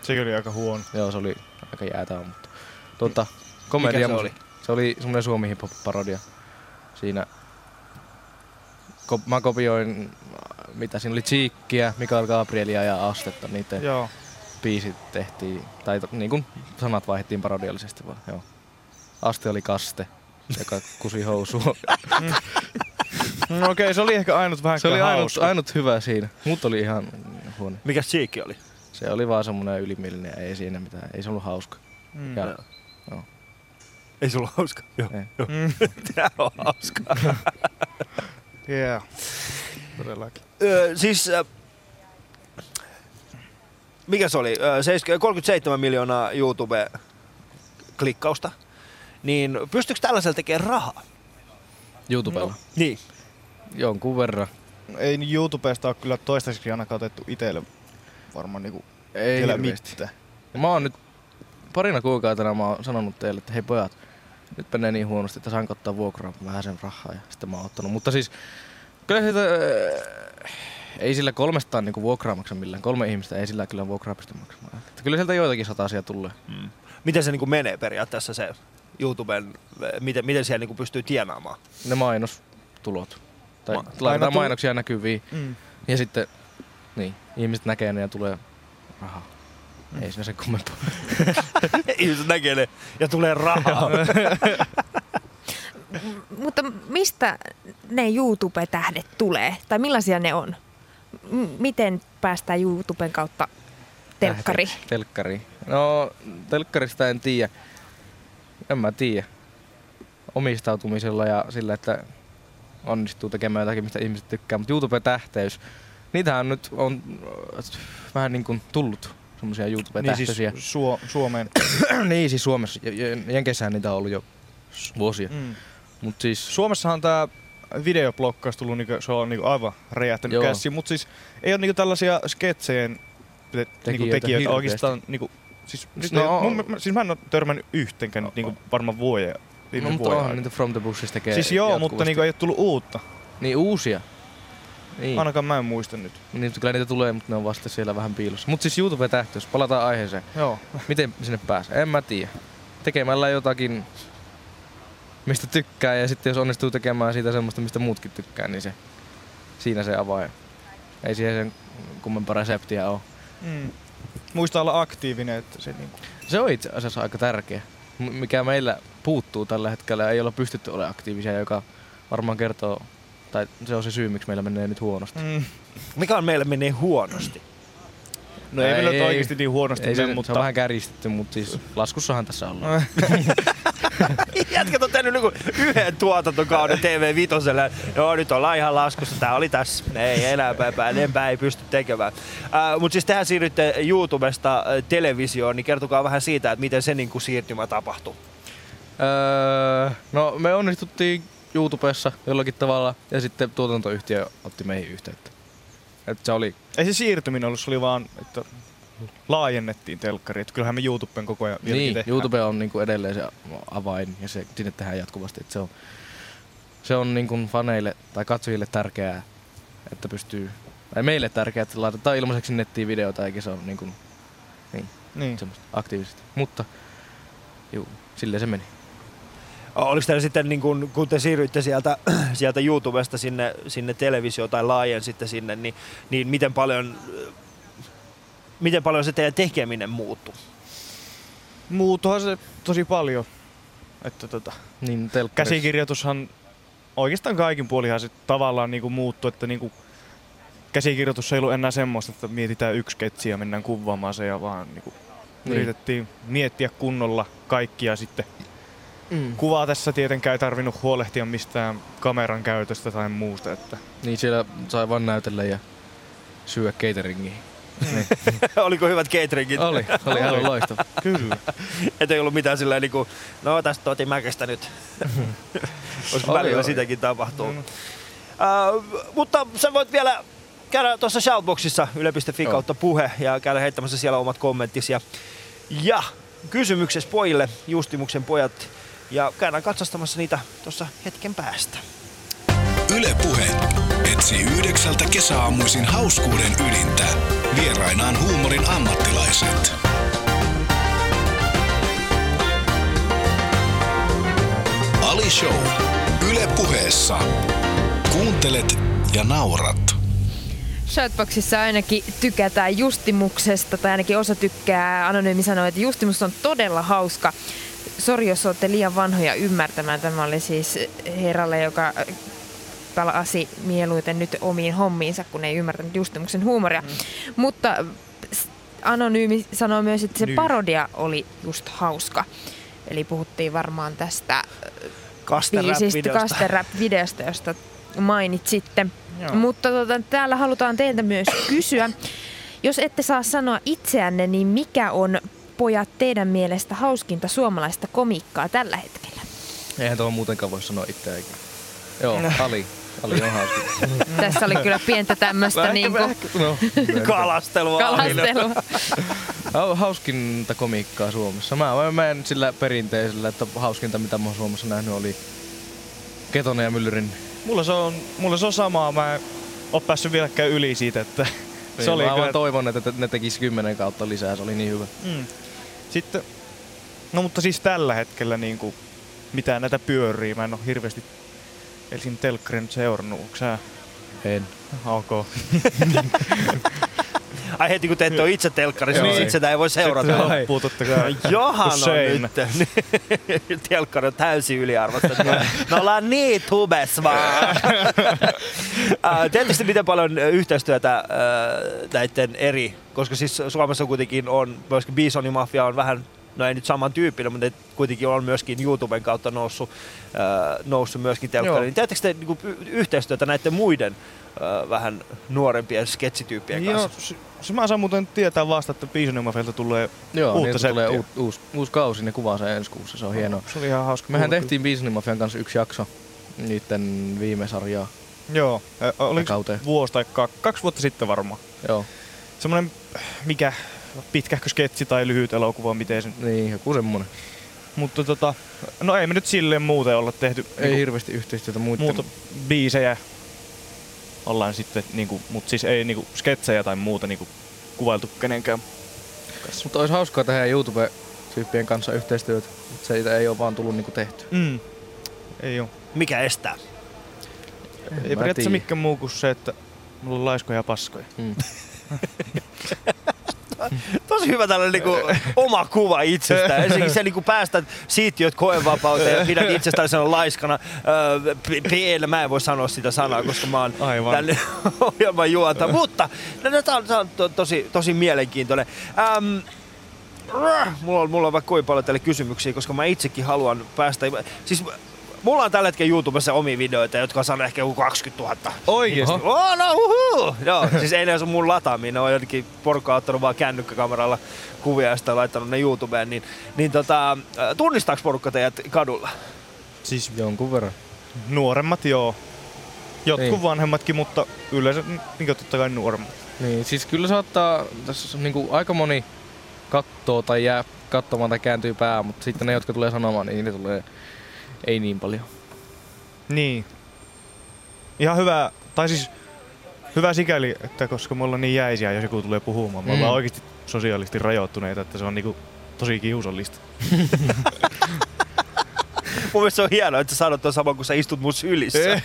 E: Sekin oli aika huono.
F: Joo, se oli aika jäätävä, mutta tuota, komedia
B: Mikä se oli?
F: Se oli semmoinen Suomi hip parodia. Siinä ko- mä kopioin, mitä siinä oli Cheekkiä, Mikael Gabrielia ja Astetta, niiden
E: Joo.
F: biisit tehtiin, tai to, niin kuin sanat vaihdettiin parodiallisesti vaan, joo. Aste oli kaste, joka kusi housua.
E: No okei, okay, se oli ehkä ainut vähän
F: Se oli ainut, ainut hyvä siinä. Mut oli ihan huono.
B: Mikä Cheekki oli?
F: Se oli vaan semmonen ylimielinen, ei siinä mitään. Ei se ollut hauska.
E: Mm.
F: Ja,
B: Ei sulla ole hauska? Joo.
F: Ei.
B: Joo.
E: Mm.
B: Tää on hauska.
E: Yeah. Todellakin.
B: Öö, siis... Äh, mikä se oli? Öö, 70 37 miljoonaa YouTube-klikkausta. Niin pystyykö tällaisella tekemään rahaa?
F: YouTubella.
E: No.
B: Niin.
F: Jonkun verran.
E: Ei niin YouTubesta ole kyllä toistaiseksi ainakaan otettu itselle varmaan niinku
F: Ei
E: vielä
F: hirveesti.
E: mitään.
F: Mä oon nyt parina kuukautena mä oon sanonut teille, että hei pojat, nyt menee niin huonosti, että saanko ottaa vuokraa vähän sen rahaa ja sitten mä oon ottanut. Mutta siis kyllä sitä, äh, ei sillä kolmestaan niinku vuokraa maksa millään. Kolme ihmistä ei sillä kyllä vuokraa pysty maksamaan. Että kyllä sieltä joitakin satasia tulee.
B: Mm. Miten se niinku menee periaatteessa se YouTuben, miten, miten siellä niinku pystyy tienaamaan?
F: Ne mainostulot. Tai
B: Ma-
F: laitetaan mainoksia näkyviin
E: Mm.
F: ja sitten niin, ihmiset näkee ne ja tulee rahaa. Ei siinä sen kummempaa.
B: Ihmiset näkee ne ja tulee rahaa.
D: Mutta mistä ne YouTube-tähdet tulee? Tai millaisia ne on? M- miten päästään YouTuben kautta telkkari?
F: Tähdeksi. Telkkari. No, telkkarista en tiedä. En mä tiedä. Omistautumisella ja sillä, että onnistuu tekemään jotakin, mistä ihmiset tykkää. Mutta YouTube-tähteys, niitähän nyt on äh, vähän niin kuin tullut semmoisia
E: Niin
F: YouTube-tähtöisiä.
E: siis Suo- Suomeen.
F: niin siis Suomessa. J- j- Jenkessähän niitä on ollut jo vuosia.
E: Mm.
F: Mut siis,
E: Suomessahan tää videoblokkaus tullut, niinku, se on niinku aivan räjähtänyt
F: Joo.
E: käsiin, mutta siis ei ole niinku tällaisia sketseen te- niinku
F: Tekijöitä
E: tekijöitä oikeastaan niinku, siis, nyt
F: No,
E: no, ei, mun, mä, siis mä en ole törmännyt yhtenkään nyt niinku varmaan vuoden,
F: no,
E: viime
F: mutta
E: vuoden
F: onhan
E: aikana.
F: niitä From the Bushes tekee
E: Siis joo, mutta
F: jatkuvasti.
E: niinku ei ole tullut uutta.
F: Niin uusia. Niin.
E: Ainakaan mä en muista nyt.
F: niin. Kyllä niitä tulee, mutta ne on vasta siellä vähän piilossa. Mutta siis YouTube-tähteys, palataan aiheeseen.
E: Joo.
F: Miten sinne pääsee? En mä tiedä. Tekemällä jotakin, mistä tykkää ja sitten jos onnistuu tekemään siitä semmoista, mistä muutkin tykkää, niin se, siinä se avain. Ei siihen sen kummempaa reseptiä ole.
E: Mm. Muista olla aktiivinen, että se niinku...
F: Se on itse asiassa aika tärkeä. Mikä meillä puuttuu tällä hetkellä, ei olla pystytty olemaan aktiivisia, joka varmaan kertoo, tai se on se syy, miksi meillä menee nyt huonosti.
E: Mm.
B: Mikä on meille menee huonosti?
E: No ei, meillä nyt oikeasti niin huonosti
F: ei se,
E: mene,
F: mutta...
E: mutta...
F: se on vähän käristetty, mutta siis laskussahan tässä ollaan.
B: Jätkät on tehnyt niinku yhden tuotantokauden TV Vitoselle. Joo, nyt ollaan ihan laskussa. Tää oli tässä. Ei enää päivää, enempää ei pysty tekemään. Äh, Mutta siis tehän siirrytte YouTubesta televisioon, niin kertokaa vähän siitä, että miten se niinku siirtymä tapahtui.
F: Öö, no me onnistuttiin YouTubessa jollakin tavalla ja sitten tuotantoyhtiö otti meihin yhteyttä. Et se oli,
E: Ei se siirtyminen ollut, se oli vaan, että laajennettiin telkkari. Että kyllähän me YouTuben koko ajan vieläkin
F: niin,
E: tehdään.
F: YouTube on niinku edelleen se avain ja se, sinne tehdään jatkuvasti. Et se on, se on niinku faneille tai katsojille tärkeää, että pystyy, tai meille tärkeää, että laitetaan ilmaiseksi nettiin videoita eikä se ole niinku, niin,
E: Niin.
F: aktiivisesti. Mutta juu, silleen se meni.
B: Oliko teillä sitten, niin kun, kun te siirryitte sieltä, sieltä YouTubesta sinne, sinne televisioon tai laajen sitten sinne, niin, niin miten, paljon, miten paljon se teidän tekeminen muuttui?
E: Muutuhan se tosi paljon. Että tota,
F: Niin telkkarissa.
E: käsikirjoitushan oikeastaan kaikin puolihan se tavallaan niinku muuttui, että niinku käsikirjoitus ei ollut enää semmoista, että mietitään yksi ketsi ja mennään kuvaamaan se ja vaan niinku
F: Niin.
E: yritettiin miettiä kunnolla kaikkia sitten.
F: Mm.
E: Kuvatessa tietenkään ei tarvinnut huolehtia mistään kameran käytöstä tai muusta, että
F: Niin siellä sai vaan näytellä ja syödä cateringiin.
B: Oliko hyvät cateringit?
F: Oli, oli aivan loistava.
E: kyllä.
B: Että ei ollut mitään sillä niin kuin, no tästä tuotiin mäkestä nyt. Olisi
F: Oli,
B: välillä
F: oli.
B: sitäkin tapahtuu. Uh, mutta sä voit vielä käydä tuossa shoutboxissa yle.fi kautta puhe ja käydä heittämässä siellä omat kommenttisi. Ja, ja kysymyksessä pojille, Justimuksen pojat, ja käydään katsastamassa niitä tuossa hetken päästä.
C: Yle Puhe etsii yhdeksältä kesäaamuisin hauskuuden ydintä. Vierainaan huumorin ammattilaiset. Ali Show. Yle Puheessa. Kuuntelet ja naurat.
D: Shoutboxissa ainakin tykätään Justimuksesta, tai ainakin osa tykkää. Anonyymi sanoi, että Justimus on todella hauska. Sori, jos olette liian vanhoja ymmärtämään. Tämä oli siis herralle, joka palasi mieluiten nyt omiin hommiinsa, kun ei ymmärtänyt Justimuksen huumoria. Mm. Mutta s- Anonyymi sanoi myös, että se
E: Niin.
D: parodia oli just hauska. Eli puhuttiin varmaan tästä biisistä,
B: Kasterap-videosta.
D: Kasterap-videosta, josta mainitsitte.
E: Joo.
D: Mutta tota, täällä halutaan teiltä myös kysyä, jos ette saa sanoa itseänne, niin mikä on pojat teidän mielestä hauskinta suomalaista komiikkaa tällä hetkellä?
F: Eihän tuo muutenkaan voi sanoa itseäänkin. Joo, Ali. Ali on hauska.
D: Tässä oli kyllä pientä tämmöistä niin kuin
F: No,
B: Kalastelua.
D: kalastelua.
F: Hau- hauskinta komiikkaa Suomessa. Mä, mä menen sillä perinteisellä, että hauskinta mitä mä oon Suomessa nähnyt oli Ketonen ja Myllyrin.
E: Mulla se on, mulla se on samaa, mä en oo päässyt vieläkään yli siitä, että se oli
F: mä
E: kyllä...
F: vaan toivon, että ne tekis kymmenen kautta lisää, se oli niin hyvä.
E: Mm. Sitten, no mutta siis tällä hetkellä niin kuin, mitä näitä pyörii, mä en oo hirveästi Helsingin telkkarin nyt seurannut, onko sä?
F: En.
E: Ok.
B: Ai heti kun te ette ole itse telkkarissa, niin
F: Joo.
B: sit sitä ei voi seurata.
E: Sitten se loppuu totta kai.
B: Johan on nyt. Telkkari on täysin yliarvostettu. Me ollaan niin tubes vaan. Äh, Teettekö te miten paljon ö, yhteistyötä äh, näiden eri, koska siis Suomessa kuitenkin on, myöskin Bisonin Mafia on vähän no ei nyt samantyyppinen, mutta kuitenkin on myöskin YouTuben kautta noussut, äh, noussut myöskin telkkariin.
F: Joo.
B: Niin Teettekö te niinku, y- yhteistyötä näiden muiden äh, vähän nuorempien sketsityyppien
E: Joo,
B: kanssa?
E: se, se mä saan muuten tietää vasta, että Biisonimafelta tulee
F: Joo,
E: uutta
F: niin, että tulee
E: settiä.
F: uus, uusi, uusi kausi, ne kuvaa sen ensi kuussa, se on hienoa.
E: Se oli ihan hauska.
F: Mehän tehtiin Business Mafian kanssa yksi jakso niiden viime sarjaa.
E: Joo, Ä, oliko
F: kauteen.
E: vuosi tai kaksi, kaksi vuotta sitten varmaan.
F: Joo,
E: Semmoinen, mikä pitkähkö sketsi tai lyhyt elokuva, miten se
F: niin joku semmonen.
E: Mutta tota, no ei me nyt silleen muuten olla tehty
F: Ei
E: niinku
F: hirveästi yhteistyötä muiden.
E: muuta biisejä. Ollaan sitten, niinku, mutta siis ei niinku sketsejä tai muuta niinku kuvailtu kenenkään.
F: Mutta olisi hauskaa tehdä YouTube-tyyppien kanssa yhteistyötä. Mut Se ei ole vaan tullut niinku tehty.
E: Mm. Ei oo.
B: Mikä estää?
E: Ei
F: mä
E: periaatteessa mikään muu kuin se, että mulla on laiskoja ja paskoja.
F: Mm.
B: tosi hyvä tällainen niinku oma kuva itsestään. Ensinnäkin se niinku päästät siittiöt koevapauteen ja pidät itsestään sen laiskana. Öö, pienellä mä en voi sanoa sitä sanaa, koska mä oon
E: Aivan.
B: tänne ohjelman juonta. Mutta no, no, tää on, tää on to, tosi, tosi mielenkiintoinen. Ähm, Mulla on, mulla on vaikka kuinka paljon teille kysymyksiä, koska mä itsekin haluan päästä... Siis mulla on tällä hetkellä YouTubessa omia videoita, jotka on saanut ehkä joku 20 000.
E: Oikeesti?
B: Oh, no, uhu. Joo, siis ei ne ole mun lataaminen, ne on jotenkin porukka ottanut vaan kännykkäkameralla kuvia ja sitten laittanut ne YouTubeen. Niin, niin tota, äh, tunnistaako porukka teidät kadulla?
E: Siis
F: Jonkun verran.
E: nuoremmat joo. Jotkut
F: Niin.
E: vanhemmatkin, mutta yleensä niin totta kai nuoremmat.
F: Niin, siis kyllä saattaa, tässä on niinku aika moni kattoo tai jää katsomaan tai kääntyy pää, mutta sitten ne, jotka tulee sanomaan, niin ne tulee ei niin paljon.
E: Niin. Ihan hyvä, tai siis hyvä sikäli, että koska me ollaan niin jäisiä, jos joku tulee puhumaan. Me
F: Mm.
E: ollaan oikeasti sosiaalisesti rajoittuneita, että se on niinku tosi kiusallista.
B: Mun mielestä se on hienoa, että sä sanot ton saman, kun sä istut mun sylissä.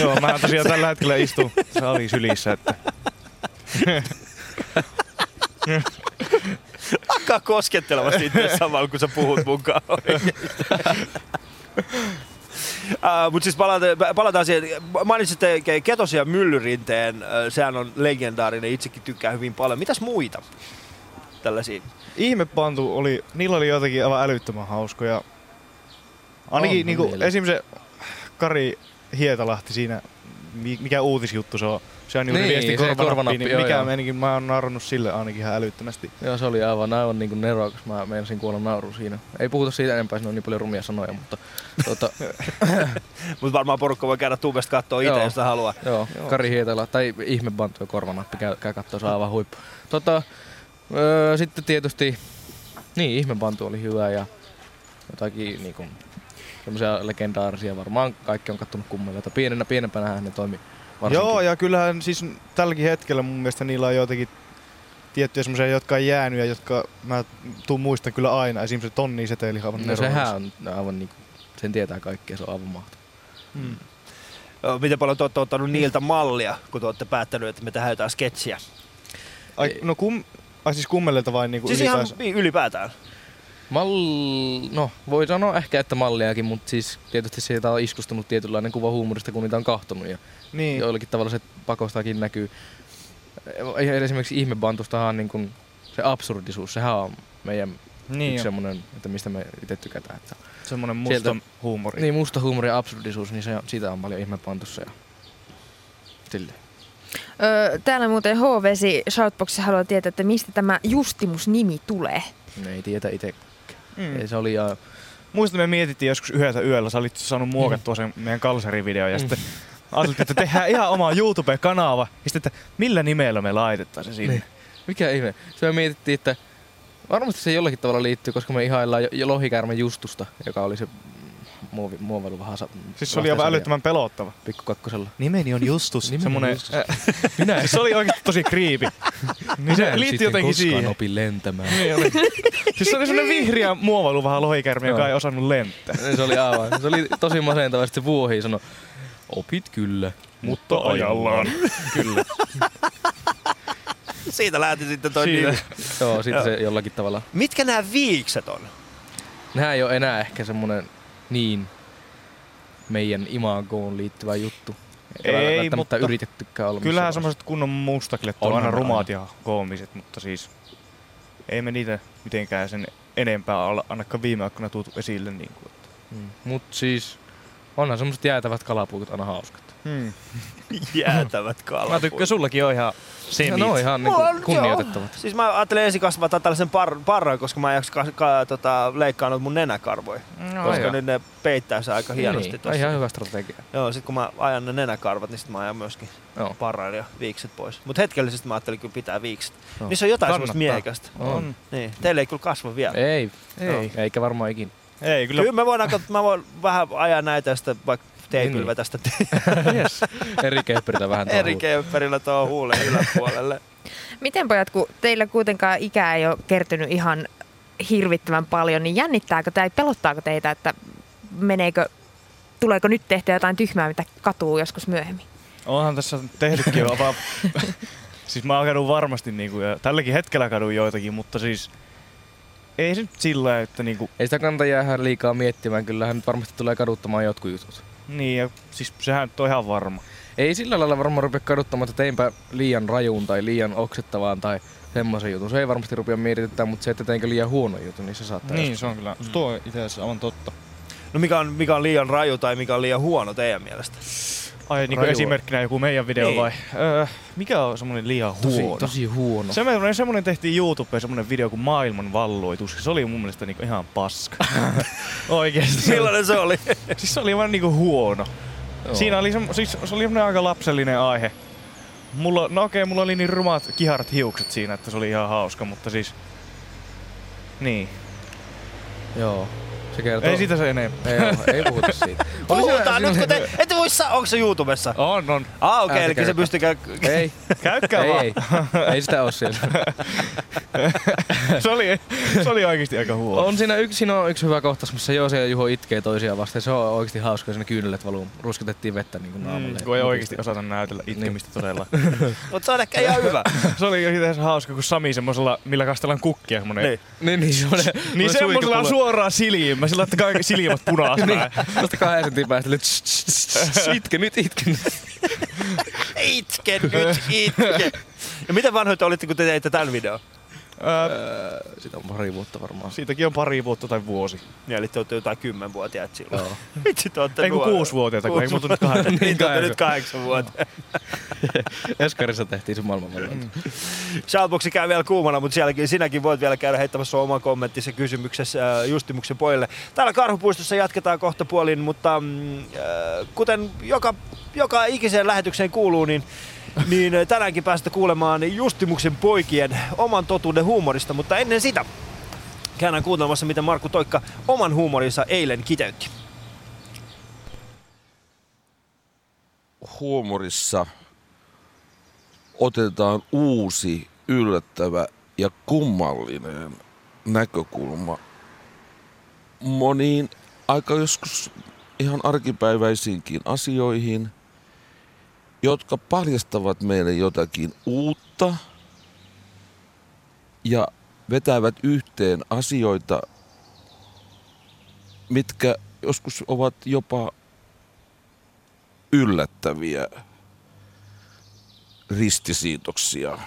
E: Joo, mä tosiaan tällä hetkellä istun salin sylissä, että
B: Lakkaa koskettelemasta itse samalla, kun sä puhut mukaan. Uh, Mutta siis palataan, palataan siihen. Mainitsitte Ke- Ketosen ja Myllyrinteen. Sehän on legendaarinen. Itsekin tykkään hyvin paljon. Mitäs muita tällaisia?
E: ihmepantu oli, niillä oli jotenkin aivan älyttömän hauskoja. Ainakin
F: On
E: niinku, esimerkiksi se Kari Hietalahti siinä, mi- mikä uutisjuttu se on. Se on
F: Niin,
E: niin, viesti
F: se
E: korvanappiin,
F: korvanappi,
E: niin
F: joo,
E: mikä
F: joo.
E: menikin, mä oon naurannut sille ainakin ihan älyttömästi.
F: Joo, se oli aivan, aivan niin kuin nerokas. Mä meinasin kuolla nauru siinä. Ei puhuta siitä enempää, siinä on niin paljon rumia sanoja, mutta tota,
B: Mutta varmaan porukka voi käydä tubesta katsoa itse,
F: Joo.
B: jos haluaa.
F: joo, Kari Hietala, tai ihmebantu ja korvanappi, käy, käy kattoo, se on aivan huippu. Tota, öö, sitten tietysti, niin ihmebantu oli hyvä ja jotakin niinku, semmoisia legendaarisia, varmaan kaikki on kattonut kummeleita. Pienenä, pienempänä ne toimi varsinkin.
E: Joo, ja kyllähän siis tälläkin hetkellä mun mielestä niillä on joitakin tiettyjä semmoisia, jotka on jäänyt ja jotka mä tuun muistan kyllä aina. Esimerkiksi se tonni seteli aivan
F: No sehän on aivan niinku, sen tietää kaikkea, se on aivan mahtava.
E: Mm.
B: Ö, Miten paljon te olette ottanut niiltä mallia, kun te olette päättänyt, että me tehdään jotain sketsiä?
E: Ai, no kum, ai siis kummelelta vai niinku
B: Siis ihan
E: ylipäänsä?
B: ylipäätään.
F: Mall... No, voi sanoa ehkä, että malliakin, mutta siis tietysti siitä on iskustunut tietynlainen kuva huumorista, kun niitä on kahtonut. Ja
E: Niin.
F: joillakin tavalla se pakostakin näkyy. Esimerkiksi ihmebantustahan niin kun se absurdisuus, sehän on meidän niin yksi semmoinen, että mistä me itse tykätään. Että
E: semmonen musta
F: Sieltä-
E: huumori.
F: niin musta huumori ja absurdisuus, niin se, on- siitä on paljon ihmebantussa. Ja silleen.
D: Öö, täällä muuten H-Vesi Shoutboxissa haluaa tietää, että mistä tämä Justimus-nimi tulee.
F: Ne ei tiedä itse.
E: Mm.
F: Ei, se oli ja
E: Muistan, me mietittiin joskus yhdessä yöllä, sä olit saanut muokattua sen meidän kalsarivideo ja sitten ajateltiin, että tehdään ihan oma YouTube-kanava ja sitten, että millä nimellä me laitetaan se sinne.
F: Niin. Mikä ihme? Se me mietittiin, että varmasti se jollakin tavalla liittyy, koska me ihaillaan jo, jo lohikäärmen Justusta, joka oli se muovi, muovailu vähän sa-
E: Siis se oli aivan älyttömän pelottava.
F: Pikku kakkosella.
E: Nimeni on Justus.
F: Nimeni on
E: Semmonen,
F: Justus.
E: äh,
F: Minä
E: siis se oli oikeesti tosi kriipi. niin se liittyy jotenkin
F: koskaan
E: siihen.
F: opi lentämään.
E: Niin oli. Siis se oli semmonen vihreä muovailu vähän lohikärmi, joka
F: Joo.
E: ei osannut lentää.
F: se oli aivan. Se oli tosi masentava. Sitten se vuohi sanoi, opit kyllä.
E: Mutta ajallaan.
F: Kyllä.
B: Siitä lähti sitten toi
E: Siitä.
B: nimi.
F: Joo, sitten se jollakin tavalla.
B: Mitkä nämä viikset on?
F: Nämä ei ole enää ehkä semmonen niin meidän imagoon liittyvä juttu.
E: Ei,
F: välttämättä
E: mutta
F: yritettykään olla.
E: Kyllähän semmoiset kunnon mustaklet on
F: Onhan
E: aina rumaat ja koomiset, mutta siis ei me niitä mitenkään sen enempää olla ainakaan viime aikoina tuotu esille. Niin kuin. että-
F: Mm. Mut siis onhan semmoset jäätävät kalapuukot aina hauskat.
E: Hmm.
B: Jäätävät kalat.
E: Mä tykkään, sullakin on ihan semit.
F: Ne on ihan niinku
B: on-
F: kunnioitettavat.
B: Joo. Siis mä ajattelin ensin kasvattaa tällaisen par, parran, koska mä en jaksa ka, ka, tota, leikkaa noita mun nenäkarvoja.
E: No,
B: koska
F: joo.
B: nyt ne peittää se aika hienosti
F: niin,
B: tossa.
F: ihan hyvä strategia.
B: Joo, sit kun mä ajan ne nenäkarvat, niin sit mä ajan myöskin
F: Joo.
B: parran ja viikset pois. Mut hetkellisesti mä ajattelin kyllä pitää viikset.
F: Joo.
B: Niissä on jotain
E: Kannattaa.
B: semmoista miehekästä.
F: On.
B: Niin, teille ei kyllä kasva vielä.
F: Ei,
E: Ei.
F: ei. eikä varmaan ikinä.
E: Ei, kyllä.
B: Kyllä me voidaan, kat- mä voin vähän ajaa näitä ja sitten vaikka teipillä
F: Niin.
B: vetästä
E: yes.
F: Eri kehperillä vähän tuohon
B: eri
F: huuleen.
B: keypperillä tuohon huulen yläpuolelle.
D: Miten pojat, kun teillä kuitenkaan ikää ei ole kertynyt ihan hirvittävän paljon, niin jännittääkö tai pelottaako teitä, että meneekö, tuleeko nyt tehtyä jotain tyhmää, mitä katuu joskus myöhemmin?
E: Onhan tässä tehtykin jo vaan Siis mä kadun varmasti niinku, ja tälläkin hetkellä kadun joitakin, mutta siis ei se nyt sillä että niinku,
F: Ei sitä kannata jäädä liikaa miettimään, kyllähän nyt varmasti tulee kaduttamaan jotkut jutut.
E: niin ja siis sehän nyt on ihan varma.
F: Ei sillä lailla varmaan rupea kaduttamaan, että teinpä liian rajuun tai liian oksettavaan tai semmoisen jutun. Se ei varmasti rupea mietityttää, mutta se, että teinkö liian huono jutun, niin se saattaa.
E: Niin, se on kyllä. Mm. Tuo itse asiassa aivan totta.
B: No mikä on, mikä on liian raju tai mikä on liian huono teidän mielestä?
E: Ai niin
F: Rajua.
E: esimerkkinä joku meidän video
B: Niin.
E: vai? Öö, mikä on semmonen liian
F: tosi,
E: huono?
F: tosi huono.
E: Semmoinen, semmoinen tehtiin YouTubeen semmoinen video kuin maailman valloitus. Se oli mun mielestä niinku ihan paska. Oikeesti.
B: Millainen se oli?
E: Siis se oli vaan niinku huono.
F: Joo.
E: Siinä oli, semmo, siis se oli semmonen aika lapsellinen aihe. Mulla, no okei, mulla oli niin rumat kiharat hiukset siinä, että se oli ihan hauska, mutta siis... Niin.
F: Joo. Se kertoo.
E: Ei siitä se enempää.
F: Ei, ei puhuta siitä. Oli se-
B: Puhutaan nyt, kun te, ette voi saa, onko se YouTubessa?
E: On, on.
B: Ah, okei, okay, eli se pystyy käy...
F: Ei,
E: Käykää
F: ei,
E: vaan.
F: ei. Ei sitä oo siellä.
E: se, oli, se oli oikeesti aika huono.
F: On siinä yksi, siinä on yksi hyvä kohtaus, missä Joose ja Juho itkee toisiaan vastaan. Se on oikeasti hauska, siinä kyynelet valuu. Rusketettiin vettä niin kuin naamulle.
E: Mm, kun ei oikeesti osata näytellä itkemistä todella.
B: Mutta se on ehkä ihan hyvä.
E: se oli itse asiassa hauska, kun Sami semmosella, millä kastellaan kukkia, semmonen
B: niin.
F: Niin, niin semmonen...
E: Niin semmoisella suoraan silmä, sillä että kaikki silmät punaisena.
F: Niin, tosta kahden sentin päästä. Itke nyt, itke nyt.
B: Itke nyt, itke. Ja miten vanhoit olitte, kun te teitte tämän videon?
E: Öö,
F: Sitä on pari vuotta varmaan.
E: siitäkin on pari vuotta tai vuosi.
B: Ja eli te olette jotain kymmenvuotiaat silloin.
F: Joo.
B: Vitsi, te olette
E: Ei kun
B: nuoria.
E: kuusivuotiaita, kun ei muutu nyt kahdeksan.
B: Niin, te nyt kahdeksan vuotta.
F: Eskarissa tehtiin se maailmanvalloitus.
B: Shoutboxi käy vielä kuumana, mutta sielläkin sinäkin voit vielä käydä heittämässä oman kommenttisi kysymyksessä äh, Justimuksen pojille. Täällä Karhupuistossa jatketaan kohta puolin, mutta mm, äh, kuten joka, joka ikiseen lähetykseen kuuluu, niin niin äh, tänäänkin päästä kuulemaan Justimuksen poikien oman totuuden huumorista, mutta ennen sitä käydään kuuntelemassa, miten Markku Toikka oman huumorinsa eilen kiteytti.
G: huumorissa otetaan uusi, yllättävä ja kummallinen näkökulma moniin aika joskus ihan arkipäiväisiinkin asioihin, jotka paljastavat meille jotakin uutta ja vetävät yhteen asioita, mitkä joskus ovat jopa yllättäviä ristisiitoksia.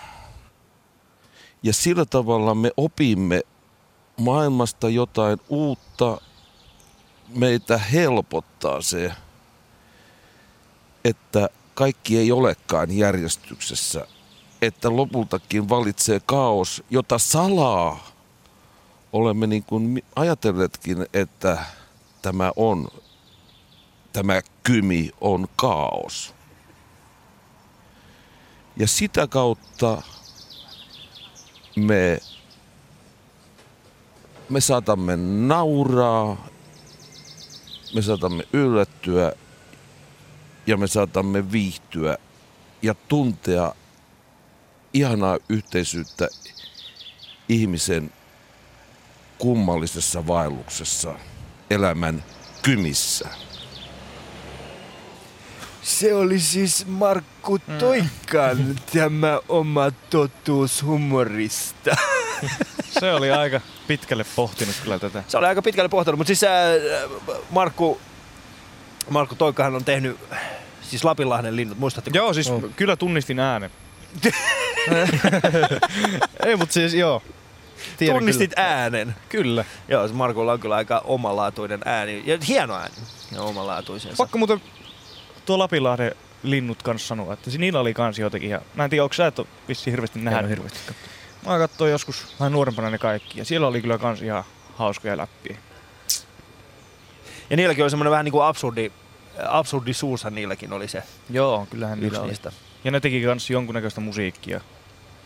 G: Ja sillä tavalla me opimme maailmasta jotain uutta. Meitä helpottaa se, että kaikki ei olekaan järjestyksessä. Että lopultakin valitsee kaos, jota salaa olemme niin kuin ajatelleetkin, että tämä on tämä kymi on kaos. Ja sitä kautta me, me saatamme nauraa, me saatamme yllättyä ja me saatamme viihtyä ja tuntea ihanaa yhteisyyttä ihmisen kummallisessa vaelluksessa elämän kymissä.
B: Se oli siis Markku Toikkan tämä oma totuus humorista.
E: Se oli aika pitkälle pohtinut kyllä tätä.
B: Se oli aika pitkälle pohtinut, mutta siis ää, Markku, Markku Toikkahan on tehnyt siis Lapinlahden linnut, muistatteko?
E: Joo, siis kyllä tunnistin äänen. Ei, mutta siis joo. Tiedän
B: Tunnistit äänen.
E: Kyllä.
B: Joo, se Markulla on kyllä aika omalaatuinen ääni. Ja hieno ääni. Ja omalaatuisensa.
E: Pakko muuten tuo Lapinlahden linnut kanssa sanoa, että niillä oli kans jotenkin. Ja mä en tiedä, onko sä et ole vissiin hirveästi nähnyt.
F: hirveästi
E: Mä katsoin joskus vähän nuorempana ne kaikki. Ja siellä oli kyllä kans ihan hauskoja läppiä.
B: Ja niilläkin oli semmoinen vähän niin kuin absurdi, absurdisuushan niilläkin oli se
E: Joo, kyllähän niillä oli.
B: niistä.
E: Ja ne teki kans jonkunnäköistä musiikkia.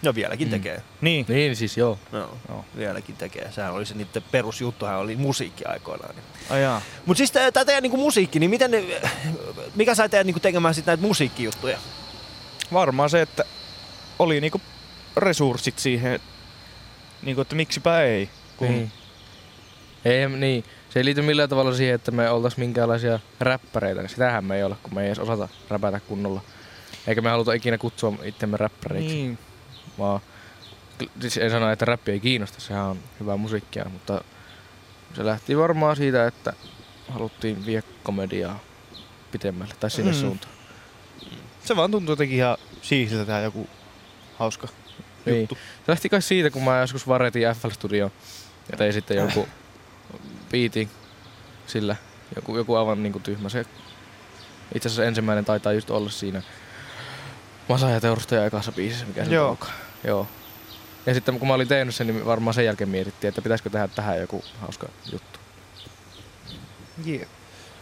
B: Ja vieläkin
F: Mm.
B: tekee.
E: Niin.
F: Niin siis joo.
B: No,
E: Joo.
B: vieläkin tekee. Sehän oli se niiden perusjuttuhan oli musiikki aikoinaan. Niin.
E: Ai jaa.
B: Mutta siis tämä teidän niinku musiikki, niin miten, ne- mikä sai teidät niinku tekemään sit näitä musiikkijuttuja?
E: Varmaan se, että oli niinku resurssit siihen, niinku, että miksipä ei. Kun
F: Niin. Ei, niin. Se ei liity millään tavalla siihen, että me oltais minkäänlaisia räppäreitä. Sitähän me ei ole, kun me ei edes osata räpätä kunnolla. Eikä me haluta ikinä kutsua itsemme räppäreiksi.
E: Niin.
F: Vaan, siis en sano, että räppi ei kiinnosta, sehän on hyvää musiikkia, mutta se lähti varmaan siitä, että haluttiin vie komediaa pitemmälle tai sinne
E: Mm.
F: suuntaan.
E: Se vaan tuntuu jotenkin ihan siistiltä tehdä joku hauska
F: Niin.
E: juttu.
F: Se lähti kai siitä, kun mä joskus varetin FL Studio ja tein sitten jonkun biitin sillä. Joku, joku aivan niinku tyhmä. Se itse asiassa ensimmäinen taitaa just olla siinä Masa ja teurastaja ekassa biisissä, mikä se
E: Joo.
F: onkaan. Joo. Ja sitten kun mä olin tehnyt sen, niin varmaan sen jälkeen mietittiin, että pitäisikö tehdä tähän joku hauska juttu.
E: Yeah.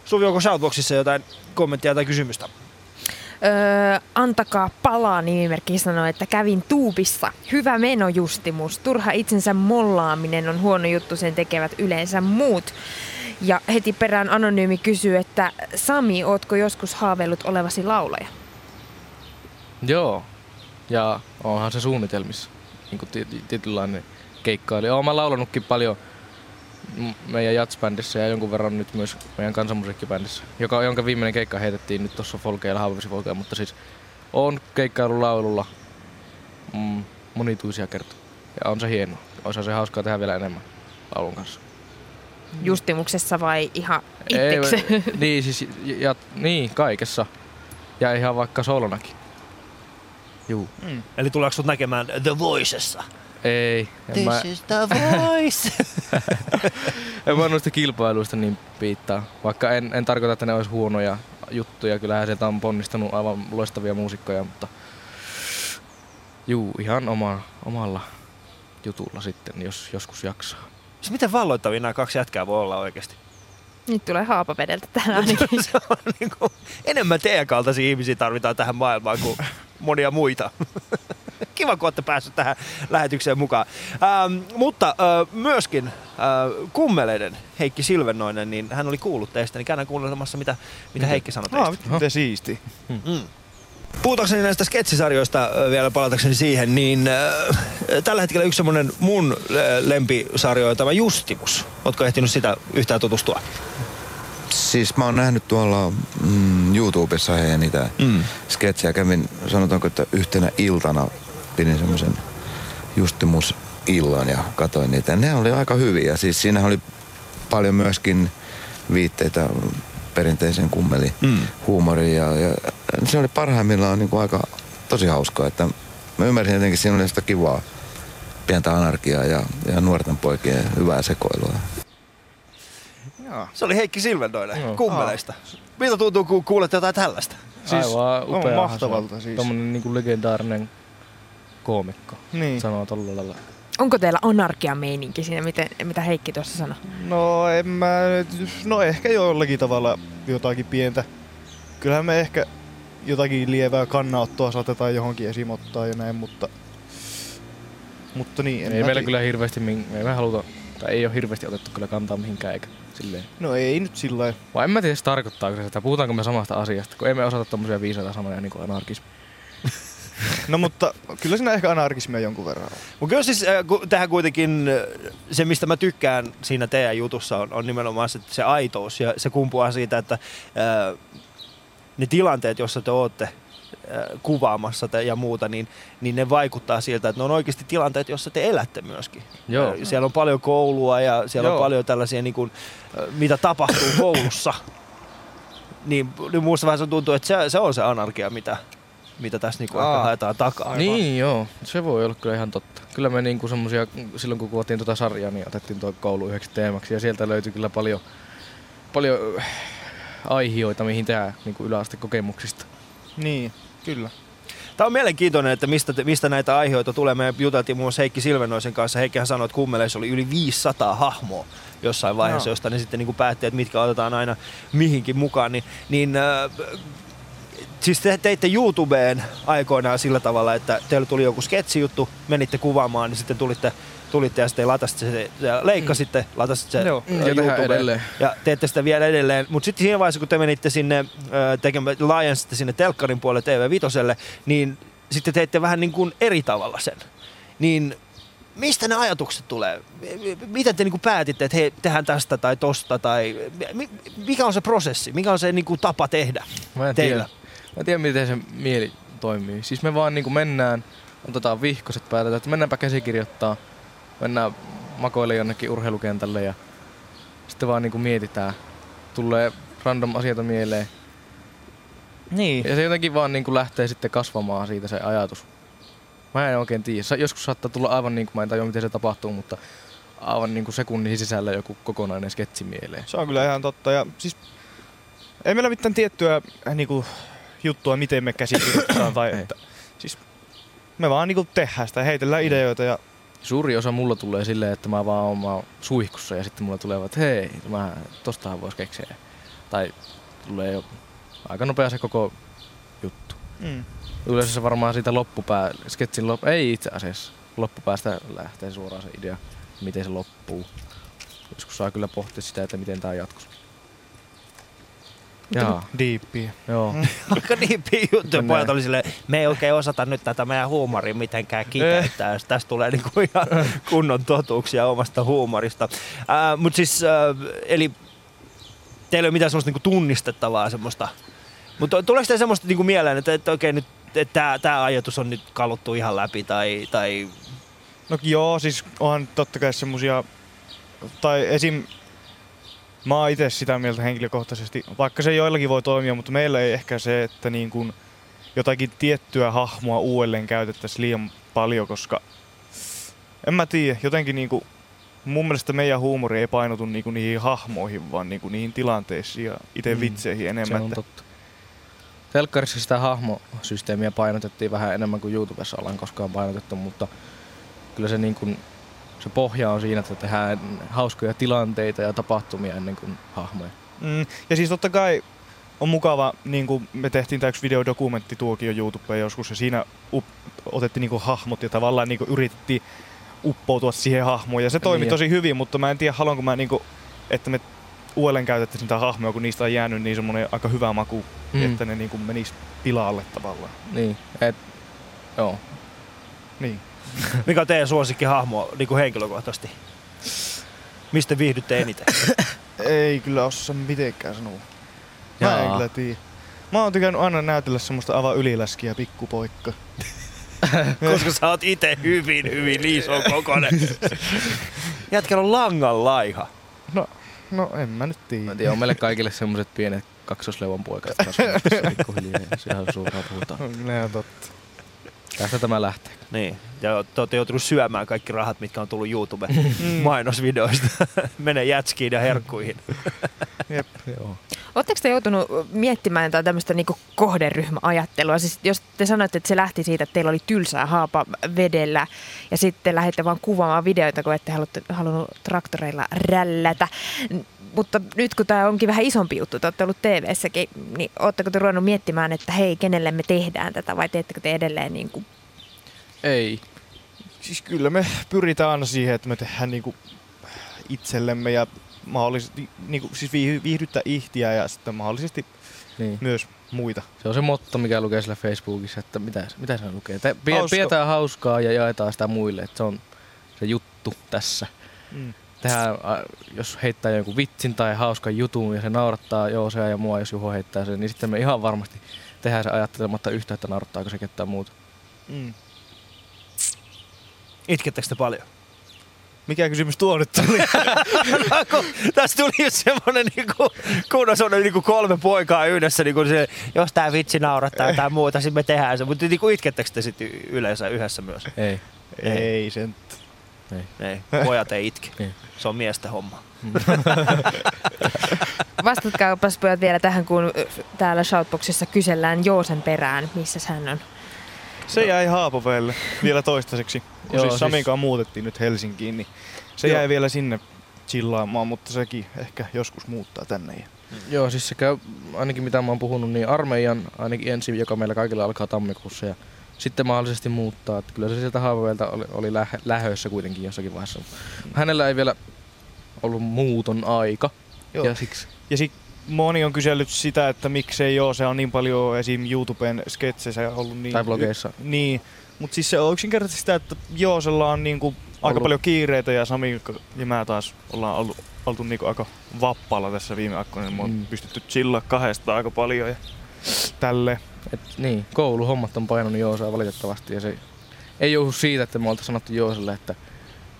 B: Suvi, onko Shoutboxissa jotain kommenttia tai kysymystä?
D: Öö, antakaa palaa nimimerkki sanoo, että kävin tuubissa. Hyvä meno justimus. Turha itsensä mollaaminen on huono juttu, sen tekevät yleensä muut. Ja heti perään anonyymi kysyy, että Sami, ootko joskus haaveillut olevasi laulaja?
F: Joo. Ja onhan se suunnitelmissa. Niin kuin tietynlainen keikkailija. Oon mä laulanutkin paljon meidän jatsbändissä ja jonkun verran nyt myös meidän kansanmusiikkibändissä, joka, jonka viimeinen keikka heitettiin nyt tuossa Folkeilla, Haavavesi Folkeilla, mutta siis on keikkailu laululla mm, monituisia kertoja. Ja on se hienoa. Olisi se hauskaa tehdä vielä enemmän laulun kanssa.
D: Justimuksessa vai ihan itsekseen?
F: Ei, niin, siis, ja, niin, kaikessa. Ja ihan vaikka solonakin. Juu.
B: Eli tuleeko sut näkemään The Voicessa?
F: Ei. En mä,
B: is the voice.
F: en mä noista kilpailuista niin piittaa. Vaikka en, en tarkoita, että ne olisi huonoja juttuja. Kyllähän sieltä on ponnistanut aivan loistavia muusikkoja, mutta juu, ihan oma, omalla jutulla sitten, jos joskus jaksaa.
B: Siis miten valloittavia nämä kaksi jätkää voi olla oikeasti?
D: Nyt tulee haapavedeltä tähän ainakin.
B: Se on niin kuin, enemmän teidän kaltaisia ihmisiä tarvitaan tähän maailmaan kuin monia muita. Kiva, kun olette päässeet tähän lähetykseen mukaan. Ähm, mutta äh, myöskin äh, kummeleiden Heikki Silvennoinen, niin hän oli kuullut teistä, niin käydään kuuntelemassa, mitä, mitä Heikki sanoi teistä.
E: Ah, vittu, miten siisti.
B: Mm. Puhutakseni näistä sketsisarjoista ö, vielä palatakseni siihen, niin äh, tällä hetkellä yksi semmoinen mun äh, lempisarjo on tämä Justimus. Ootko ehtinyt sitä yhtään tutustua?
H: Siis mä oon nähnyt tuolla mm, YouTubessa heidän niitä
B: Mm.
H: mm. sketsejä. Kävin, sanotaanko, että yhtenä iltana pidin semmoisen Justimus illan ja katsoin niitä. Ne oli aika hyviä. Siis siinä oli paljon myöskin viitteitä perinteisen kummeli
B: Mm.
H: huumoriin ja, ja, se oli parhaimmillaan niin kuin aika tosi hauskaa, että mä ymmärsin jotenkin, siinä oli sitä kivaa pientä anarkiaa ja, ja nuorten poikien hyvää sekoilua.
E: Joo.
B: Se oli Heikki Silvennoinen
F: Joo.
B: kummeleista. Miltä tuntuu, kun kuulet jotain tällaista?
F: Siis Aivan
E: on
F: upea
E: mahtavalta siis.
F: Tommonen niinku legendaarinen koomikko.
E: Niin.
F: Sanoo tolla lailla.
D: Onko teillä anarkia-meininki siinä, miten, mitä Heikki tuossa sanoi?
E: No en mä, no ehkä jollakin tavalla jotakin pientä. Kyllähän me ehkä jotakin lievää kannanottoa saatetaan johonkin esim. ottaa ja näin, mutta... Mutta niin, en
F: ei
E: mä
F: meillä kyllä hirveästi, me ei me haluta, tai ei ole hirveästi otettu kyllä kantaa mihinkään eikä silleen.
E: No ei nyt sillä.
F: Vai en mä tiedä, se sitä, puhutaanko me samasta asiasta, kun emme osata tommosia viisaita sanoja niin kuin anarkismi.
E: No mutta kyllä siinä ehkä anarkismia jonkun verran on.
B: Mutta kyllä siis äh, ku- tähän kuitenkin äh, se, mistä mä tykkään siinä teidän jutussa on, on nimenomaan se, se aitous ja se kumpuaa siitä, että äh, ne tilanteet, joissa te olette äh, kuvaamassa te ja muuta, niin, niin ne vaikuttaa siltä, että ne on oikeasti tilanteet, joissa te elätte myöskin.
F: Joo.
B: Äh, Siellä on paljon koulua ja siellä Joo. on paljon tällaisia, niin kuin, äh, mitä tapahtuu koulussa. Niin, niin muusta vähän se tuntuu, että se, se on se anarkia, mitä, mitä tässä niin kuin ehkä
E: Aa.
B: haetaan takaa.
F: Niin joo, se voi olla kyllä ihan totta. Kyllä me niinku semmosia, silloin kun kuvattiin tuota sarjaa, niin otettiin tuo koulu yhdeksi teemaksi ja sieltä löytyi kyllä paljon, paljon äh, aihioita, mihin tehdään niinku yläastekokemuksista.
E: Niin, kyllä.
B: Tämä on mielenkiintoinen, että mistä, te- mistä näitä aiheita tulee. Me juteltiin muun muassa Heikki Silvenoisen kanssa. Heikkihän sanoi, että kummeleissa oli yli 500 hahmoa jossain vaiheessa,
E: Joo.
B: josta ne sitten niin kuin päätti, että mitkä otetaan aina mihinkin mukaan. Niin, niin äh, siis te teitte YouTubeen aikoinaan sillä tavalla, että teille tuli joku sketsijuttu, menitte kuvaamaan, niin sitten tulitte, tulitte ja sitten latasitte se, ja leikkasitte, latasitte se
E: Joo.
F: Ja tehdään
B: YouTubeen.
F: edelleen.
B: Ja teette sitä vielä edelleen. Mutta sitten siinä vaiheessa, kun te menitte sinne äh, tekemään, laajensitte sinne telkkarin puolelle TV5, niin sitten teitte vähän niin kuin eri tavalla sen. Niin mistä ne ajatukset tulee? Miten te niin kuin päätitte, että hei, tehdään tästä tai tosta? Tai mi- mikä on se prosessi? Mikä on se niin kuin tapa tehdä
F: Mä en
B: teillä?
F: tiedä. Mä en tiedä, miten se mieli toimii. Siis me vaan niinku mennään, otetaan vihkoset päätetään, että mennäänpä käsikirjoittaa, mennään makoille jonnekin urheilukentälle ja sitten vaan niinku mietitään. Tulee random asioita mieleen.
E: Niin.
F: Ja se jotenkin vaan niinku lähtee sitten kasvamaan siitä se ajatus. Mä en oikein tiedä. Joskus saattaa tulla aivan niin kuin mä en tajua miten se tapahtuu, mutta aivan niin kuin sekunnin sisällä joku kokonainen sketsi mieleen.
E: Se on kyllä ihan totta. Ja siis ei meillä mitään tiettyä äh, niinku, juttua, miten me käsikirjoitetaan. tai, että, siis me vaan niinku tehdään sitä, heitellään ideoita ja
F: Suuri osa mulla tulee silleen, että mä vaan oon, mä suihkussa ja sitten mulla tulee, että hei, mä, tostahan vois keksiä. Tai tulee jo aika nopea se koko juttu.
E: mm.
F: Yleensä se varmaan siitä loppupää, sketsin loppu, ei itse asiassa, loppupäästä lähtee suoraan se idea, miten se loppuu. Joskus saa kyllä pohtia sitä, että miten tää jatkus. Jaa,
E: diippiä.
F: joo.
B: Aika niin juttuja. Pojat oli silleen, me ei oikein osata nyt tätä meidän huumoria mitenkään kiteyttää. jos Tästä tulee niinku ihan kunnon totuuksia omasta huumorista. Äh, Mutta siis, äh, eli teillä ei ole mitään semmoista niinku tunnistettavaa semmoista. Mutta tuleeko teille semmoista niinku mieleen, että, että oikein nyt että tämä ajatus on nyt kaluttu ihan läpi tai, tai
E: No joo, siis onhan totta kai semmosia, tai esim. Mä oon itse sitä mieltä henkilökohtaisesti, vaikka se joillakin voi toimia, mutta meillä ei ehkä se, että niin kun jotakin tiettyä hahmoa uudelleen käytettäisiin liian paljon, koska en mä tiedä, jotenkin niinku, mun mielestä meidän huumori ei painotu niinku niihin hahmoihin, vaan niinku niihin tilanteisiin ja itse
F: Mm,
E: vitseihin
F: Se
E: enemmän.
F: on
E: että-
F: totta. Telkkarissa sitä hahmosysteemiä painotettiin vähän enemmän kuin YouTubessa ollaan koskaan painotettu, mutta kyllä se, niin kuin, se pohja on siinä, että tehdään hauskoja tilanteita ja tapahtumia ennen kuin hahmoja.
E: Mm, ja siis totta kai on mukava, niin kuin me tehtiin tämä yksi videodokumentti tuokio YouTubeen joskus ja siinä up, otettiin niin kuin hahmot ja tavallaan niin kuin yritettiin uppoutua siihen hahmoon ja se toimi
F: Niin.
E: tosi hyvin, mutta mä en tiedä haluanko mä niin kuin, että me uudelleen käytettäisiin niitä hahmoja, kun niistä on jäänyt niin semmoinen aika hyvä maku,
F: Mm.
E: että ne niin kuin menis pilalle tavallaan.
F: Niin, et, joo.
E: Niin.
B: mikä on teidän suosikkihahmo niin kuin henkilökohtaisesti? Mistä viihdytte eniten?
E: Ei kyllä osaa mitenkään sanoa. Mä en
F: Jaa.
E: kyllä tiedä. Mä oon tykännyt aina näytellä semmoista aivan yliläskiä pikkupoikka.
B: Koska sä oot itse hyvin, hyvin iso kokonen. Jätkällä on langan laiha.
E: No, no en mä nyt
F: Mä
E: tiedä.
F: en tiedä, on meille kaikille semmoset pienet kaksosleuvan poikat kasvanut tässä pikkuhiljaa ja se ihan suoraan puhutaan.
E: On kyllä ihan totta.
F: Tästä tämä lähtee.
B: Niin. Ja te olette joutunut syömään kaikki rahat, mitkä on tullut YouTube mainosvideoista. Menee jätskiin ja herkkuihin.
E: Jep.
F: Joo.
D: Oletteko te joutunut miettimään jotain tämmöistä niinku kohderyhmäajattelua? Siis jos te sanoitte, että se lähti siitä, että teillä oli tylsää haapa vedellä ja sitten lähditte vaan kuvaamaan videoita, kun ette halunnut traktoreilla rällätä. Mutta nyt kun tämä onkin vähän isompi juttu, te olette ollut TV-säkin, niin oletteko te ruvennut miettimään, että hei, kenelle me tehdään tätä vai teettekö te edelleen niin kuin
F: Ei.
E: Siis kyllä me pyritään aina siihen, että me tehdään niinku itsellemme ja mahdollisesti niinku, siis viih- viihdyttää ihtiä ja sitten mahdollisesti
F: Niin.
E: myös muita.
F: Se on se motto, mikä lukee siellä Facebookissa, että mitä, mitä se lukee. Te, pidetään hauskaa ja jaetaan sitä muille, että se on se juttu tässä.
E: Mm.
F: Tehdään, a, jos heittää jonkun vitsin tai hauskan jutun ja se naurattaa Joosea ja mua, jos Juho heittää sen, niin sitten me ihan varmasti tehdään se ajattelematta yhtä, että naurattaako se ketään muuta.
E: Mm.
B: Itkettekö te paljon?
E: Mikä kysymys tuo nyt tuli?
B: No, Tässä tuli just semmonen niinku, kun on niinku kolme poikaa yhdessä, niinku se, jos tää vitsi naurattaa jotain muuta, sitten me tehdään se. Mutta niinku itkettekö te sitten yleensä yhdessä myös?
F: Ei.
E: Ei sen.
B: Ei, pojat ei itke.
F: Niin.
B: Se on miesten homma.
D: Vastatkaapas pojat vielä tähän, kun täällä Shoutboxissa kysellään Joosen perään, missä hän on.
E: Se jäi Haapoveelle vielä toistaiseksi. Kun
F: Joo,
E: siis
F: siis-
E: Samin kanssa muutettiin nyt Helsinkiin, niin se
F: Joo.
E: jäi vielä sinne chillaamaan, mutta sekin ehkä joskus muuttaa tänne. Ja...
F: Joo, siis se käy, ainakin mitä mä oon puhunut, niin armeijan ainakin ensin, joka meillä kaikilla alkaa tammikuussa ja sitten mahdollisesti muuttaa. Että kyllä se sieltä Haapaveelta oli, oli lähe, lähössä kuitenkin jossakin vaiheessa. Hänellä ei vielä ollut muuton aika
E: Joo.
F: ja siksi
E: Ja sit moni on kysellyt sitä, että miksei joo, se on niin paljon esim. YouTuben sketseissä ollut niin...
F: Tai blogeissa.
E: Niin, mutta siis se on yksinkertaisesti sitä, että Joosella on niinku aika
F: Ollut.
E: paljon kiireitä ja Sami ja mä taas ollaan ollut, oltu niinku aika vappalla tässä viime aikoina. Niin me on
F: Mm.
E: pystytty chillaa kahdesta aika paljon ja tälle.
F: Et, niin, kouluhommat on painanut Joosaa valitettavasti ja se ei johdu siitä, että me oltaisiin sanottu Jooselle, että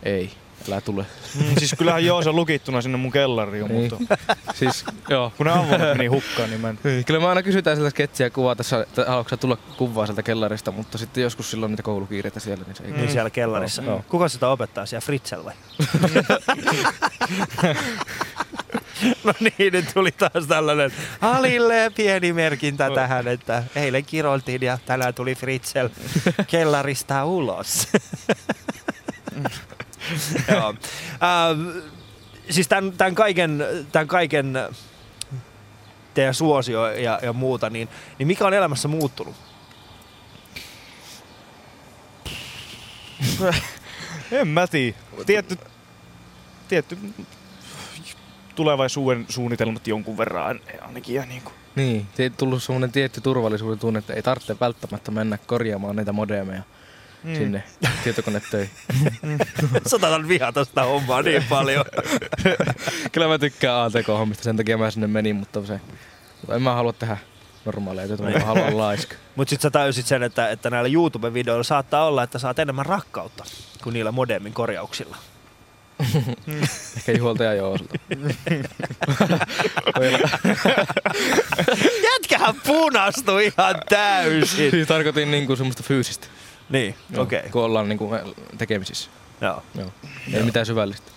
F: ei, älä tule.
E: Mm, siis kyllähän Joosa lukittuna sinne mun kellariin,
F: Niin.
E: mutta
F: siis, joo.
E: kun ne ammonnut meni hukkaan, niin mä en...
F: Niin, Kyllä me aina kysytään sieltä sketsiä kuvaa tässä, että haluatko tulla kuvaa sieltä kellarista, mutta sitten joskus silloin niitä koulukiireitä siellä, niin se ei
B: Niin siellä kellarissa.
F: Joo.
B: Kuka sitä opettaa siellä? Fritzl vai? no niin, nyt tuli taas tällainen Alille pieni merkintä tähän, että eilen kiroltiin ja tänään tuli Fritzl kellarista ulos. Joo. Ähm, siis tämän, tämän, kaiken, tämän kaiken teidän suosio ja, ja muuta, niin, niin mikä on elämässä muuttunut?
E: En mä tiedä. Tietty, tietty tulevaisuuden suunnitelmat jonkun verran ainakin. Ja niin kuin.
F: Niin, siitä tullut semmoinen tietty turvallisuuden tunne, että ei tarvitse välttämättä mennä korjaamaan niitä modemeja mm. sinne tietokonetöihin.
B: Satanan vihata sitä hommaa niin paljon.
F: Kyllä mä tykkään ATK-hommista, sen takia mä sinne menin, mutta se, mutta en mä halua tehdä normaaleja töitä, mä haluan laiska.
B: Mutta sitten sä tajusit sen, että, että näillä YouTube-videoilla saattaa olla, että saat enemmän rakkautta kuin niillä modemin korjauksilla.
F: Ehkä Juholta ja Jooselta.
B: Jätkähän punastui ihan täysin.
F: siis tarkoitin niinku semmoista fyysistä.
B: Niin,
F: Joo,
B: okei. Okay.
F: Kun ollaan niinku tekemisissä.
B: Joo.
F: Joo. Ei mitään syvällistä.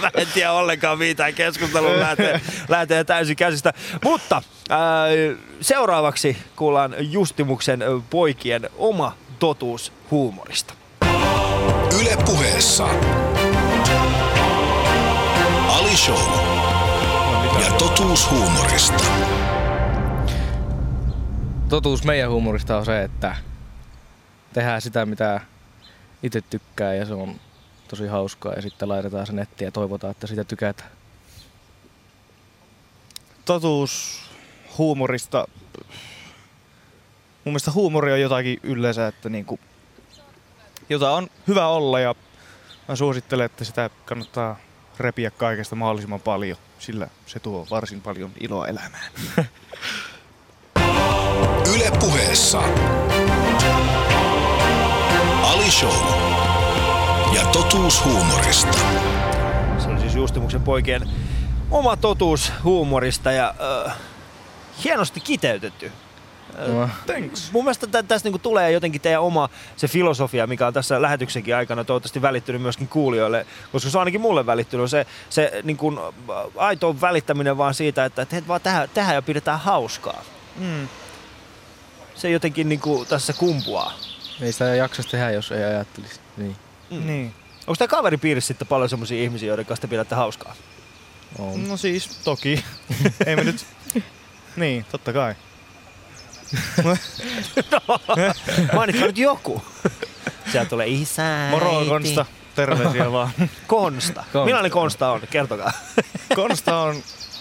B: Mä en tiedä ollenkaan mitään keskustelun lähtee, lähtee täysin käsistä. Mutta ää, seuraavaksi kuullaan Justimuksen poikien oma totuus huumorista.
C: Yle puheessa. Ali Show. Ja totuus huumorista.
F: Totuus meidän huumorista on se, että tehdään sitä, mitä itse tykkää ja se on tosi hauskaa ja sitten laitetaan se nettiin ja toivotaan, että sitä tykätään.
E: Totuus huumorista. Mun mielestä huumori on jotakin yleensä, että niinku, jota on hyvä olla ja mä suosittelen, että sitä kannattaa repiä kaikesta mahdollisimman paljon, sillä se tuo varsin paljon iloa elämään.
C: Yle puheessa. Ali Show. Ja totuus huumorista.
B: Se on siis Justimuksen poikien oma totuus huumorista ja äh, hienosti kiteytetty.
F: No,
E: Thanks.
B: Mun mielestä tä- tässä niinku tulee jotenkin teidän oma se filosofia, mikä on tässä lähetyksenkin aikana toivottavasti välittynyt myöskin kuulijoille, koska se on ainakin mulle välittynyt. Se, se niinku, aito välittäminen vaan siitä, että, että hei, vaan tehdään, tehdään ja pidetään hauskaa.
E: Mm.
B: Se jotenkin niinku tässä kumpuaa.
F: ei sitä jaksaisi tehdä, jos ei ajattelisi. Niin.
E: Mm. Niin.
B: Onko tämä kaveripiirissä sitten paljon semmoisia ihmisiä, joiden kanssa te pidätte hauskaa?
F: On.
E: No siis, toki. Ei me nyt... Niin, totta kai.
B: Mainitkaa nyt joku. Sieltä tulee isä,
E: Moro
B: äiti.
E: Konsta, terveisiä vaan.
B: Konsta.
F: Konsta.
B: Millainen Konsta on? Kertokaa.
E: Konsta on,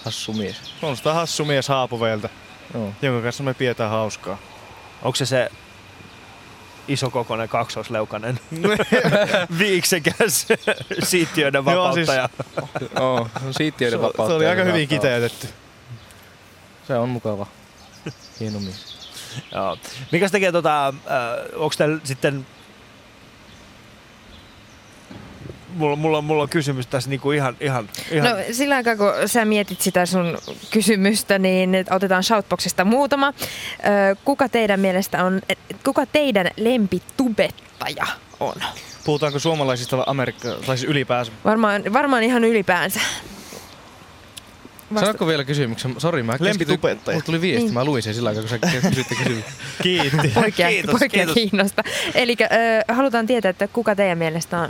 F: Hassu mies.
E: Konsta on hassu mies Haapoveeltä,
F: Joo.
E: jonka kanssa me pidetään hauskaa.
B: Onko se se isokokoinen kaksoisleukainen viiksekäs siittiöiden
E: Joo, siis-
B: vapauttaja?
F: Oo, on siittiöiden
E: Se,
F: vapautta.
E: se oli aika hyvin kiteytetty.
F: Se on mukava. Hieno mies.
B: Joo. Mikäs tekee tota, äh, onko sitten Mulla, mulla, mulla on kysymys tässä niinku ihan, ihan, ihan
D: No sillä aikaa, kun sä mietit sitä sun kysymystä, niin otetaan Shoutboxista muutama. Ö, Kuka teidän mielestä on, kuka teidän lempitubettaja on?
E: Puhutaanko suomalaisista vai Amerikka, tai siis ylipäänsä?
D: Varmaan, varmaan ihan ylipäänsä. Vasta-
F: Saanko vielä kysymyksen? Sori, mä keskityin. Mulla tuli viesti,
D: Niin.
F: mä luin sen sillä aikaa, kun sä kysytte kysymyksen.
E: Kiitti.
D: poikia,
B: Kiitos,
D: poikia
B: kiitos.
D: kiinnosta. Eli halutaan tietää, että kuka teidän mielestä on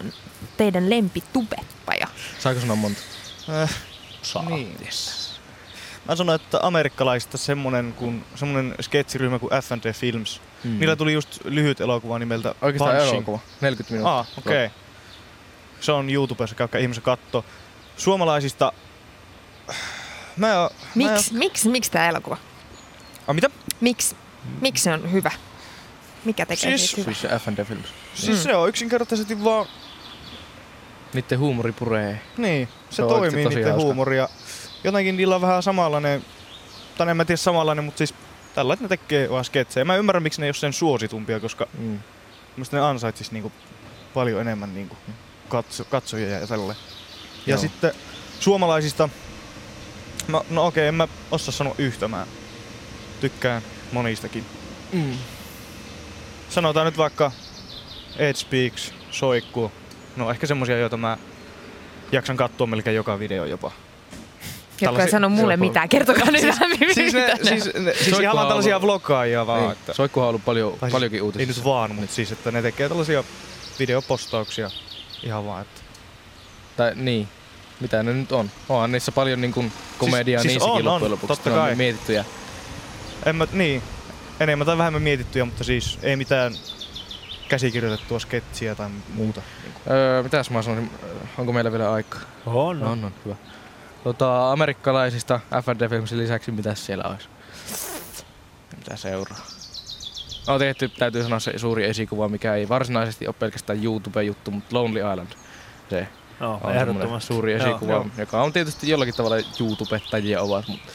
D: teidän lempitubettaja?
F: Saako sanoa monta?
E: Äh, niin. Mä sanoin, että amerikkalaisista semmonen, kun, semmonen sketsiryhmä kuin F&D Films.
F: Mm.
E: Mm. Niillä tuli just lyhyt elokuva nimeltä
F: Oikeastaan
E: Punching.
F: elokuva. 40 minuuttia.
E: Ah, okei. Okay. Se on YouTubessa, käykää ihmisen katto. Suomalaisista... Mä en oo- mä oo-
D: Miksi miksi, tämä elokuva?
E: Ah, mitä?
D: Miksi miksi se on hyvä? Mikä tekee
E: Siis-
D: siitä hyvä?
F: Siis se F&D Films.
E: Siis
D: Mm.
E: se on yksinkertaisesti vaan...
F: Niitten huumori puree.
E: Niin, se,
F: Se
E: toimii niiden
F: hauska.
E: huumoria. Jotenkin niillä on vähän samanlainen tai en mä tiedä samanlainen, mutta siis tällä ne tekee vaan sketsejä. Mä ymmärrän, miksi ne ei ole sen suositumpia, koska
F: Mm.
E: Mielestäni ne ansaitsis niinku paljon enemmän niinku katso, katsojia ja tälle. Ja
F: Joo.
E: sitten suomalaisista, mä, no okei, en mä osaa sanoa yhtä, mä tykkään monistakin.
F: Mm.
E: Sanotaan nyt vaikka Ed Speaks, Soikku, no ehkä semmosia, joita mä jaksan katsoa melkein joka video jopa.
D: Jotka ei sano mulle mitään. Kertokaa nyt vähän,
E: Siis, ne,
D: mitä ne-
E: siis, ne, siis ihan vaan
F: on
E: tällaisia vloggaajia vaan.
F: Niin.
E: Että,
F: Soikkuhan on ollut paljon,
E: siis
F: paljonkin
E: Ei
F: uutisissa.
E: nyt vaan, mutta siis, että ne tekee tällaisia videopostauksia ihan vaan, että
F: Tai niin, mitä ne nyt on. Onhan niissä paljon niin kuin komediaa
E: siis
F: niissäkin
E: on, on,
F: loppujen lopuksi.
E: totta
F: Ne on
E: kai.
F: mietittyjä.
E: En mä, niin, enemmän tai vähemmän mietittyjä, mutta siis ei mitään käsikirjoitettua sketsiä tai muuta. Niin kuin.
F: Öö, mitäs mä sanoisin, onko meillä vielä aikaa?
B: On,
F: No, on, on, hyvä. Tota, amerikkalaisista FND Filmsin lisäksi, mitä siellä olisi? Mitä seuraa? No tehty, täytyy sanoa se suuri esikuva, mikä ei varsinaisesti ole pelkästään YouTube-juttu, mutta Lonely Island. Se
B: No,
F: on
B: ehdottomasti.
F: suuri
B: Joo,
F: esikuva,
B: joo.
F: joka on tietysti jollakin tavalla YouTubettajia ovat, mutta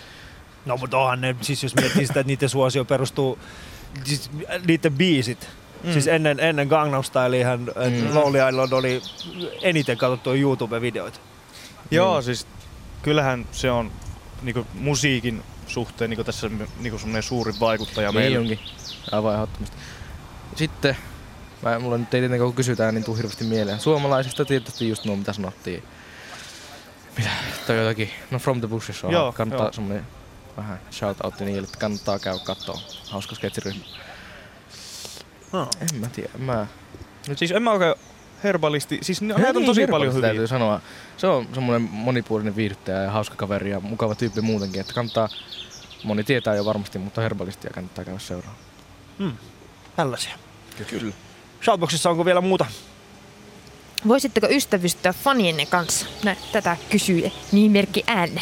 B: No mutta onhan ne, siis jos miettii sitä, että niiden suosio perustuu, siis niiden biisit. Mm. Siis ennen, ennen Gangnam Styleahan mm.
F: Mm.
B: Lonely Island oli eniten katsottuja YouTube-videoita.
E: Joo, siis kyllähän se on niinku musiikin suhteen niinku tässä niinku suuri vaikuttaja
F: niin
E: meillä.
F: onkin. Aivan ehdottomasti. Sitten, mä, mulla nyt ei tietenkään kun kysytään, niin tuu hirveästi mieleen. Suomalaisista tietysti just nuo, mitä sanottiin. Mitä? Tai jotakin. No From the Bushes on.
E: Joo,
F: kannattaa
E: joo.
F: semmonen vähän shoutoutti niille, että kannattaa käydä kattoo. Hauska sketsiryhmä.
B: No.
F: En mä tiedä, mä...
E: Siis en mä oikein herbalisti, siis ne, näitä on tosi paljon hyviä.
F: Täytyy sanoa. Se on semmoinen monipuolinen viihdyttäjä ja hauska kaveri ja mukava tyyppi muutenkin, että kannattaa, moni tietää jo varmasti, mutta herbalistia kannattaa käydä seuraamaan.
B: Tällaisia.
F: Kyllä.
B: Shoutboxissa onko vielä muuta?
D: Voisitteko ystävystyä fanienne kanssa? Nä, tätä kysyy nimimerkki N.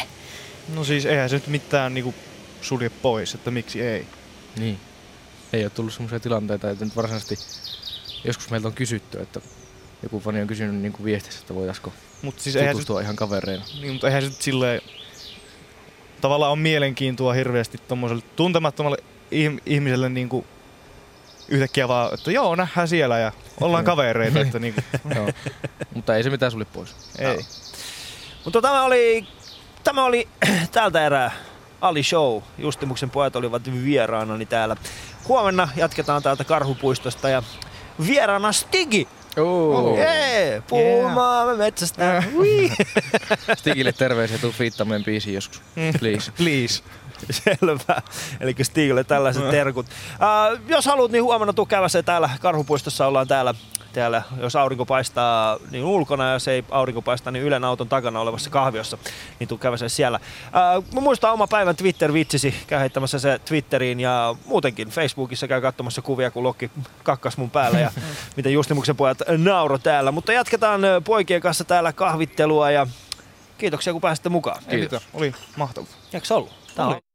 E: No siis eihän se nyt mitään niinku sulje pois, että miksi ei.
F: Niin. Ei ole tullut semmoisia tilanteita, että nyt varsinaisesti joskus meiltä on kysytty, että joku fani on kysynyt niin kuin viestissä, että voitaisiko
E: Mutta siis eihän se,
F: tutustua ihan kavereina.
E: niin, mutta eihän se nyt silleen tavallaan on mielenkiintoa hirveästi tommoselle tuntemattomalle ihm- ihmiselle niinku yhtäkkiä vaan, että joo, nähdään siellä ja ollaan kavereita, että niinku,
F: Joo. Mutta ei se mitään sulle pois.
E: ei.
B: Mutta tämä oli, tämä oli tältä erää Ali Show. Justimuksen pojat olivat vieraanani täällä. Huomenna jatketaan täältä Karhupuistosta ja vieraana Stigi.
F: Oh.
B: Jee, puhumaan me metsästä. Ui.
F: Stigille terveisiä, tuu fiittaamaan meidän biisiin joskus. Please.
E: Please.
B: Selvä. Eli Stigille tällaiset terkut. Uh, jos haluat, niin huomenna tuu käydä täällä Karhupuistossa. Ollaan täällä, täällä, jos aurinko paistaa niin ulkona ja jos ei aurinko paista, niin Ylen auton takana olevassa kahviossa. Niin tuu käydä siellä. Uh, mä muistan oma päivän Twitter-vitsisi. Käy heittämässä se Twitteriin ja muutenkin Facebookissa käy katsomassa kuvia, kun Lokki kakkas mun päälle ja miten Justimuksen pojat nauro täällä. Mutta jatketaan poikien kanssa täällä kahvittelua ja kiitoksia kun pääsitte mukaan.
E: Ei mitään, oli mahtavaa.
B: Eikö se ollut? Tää oli.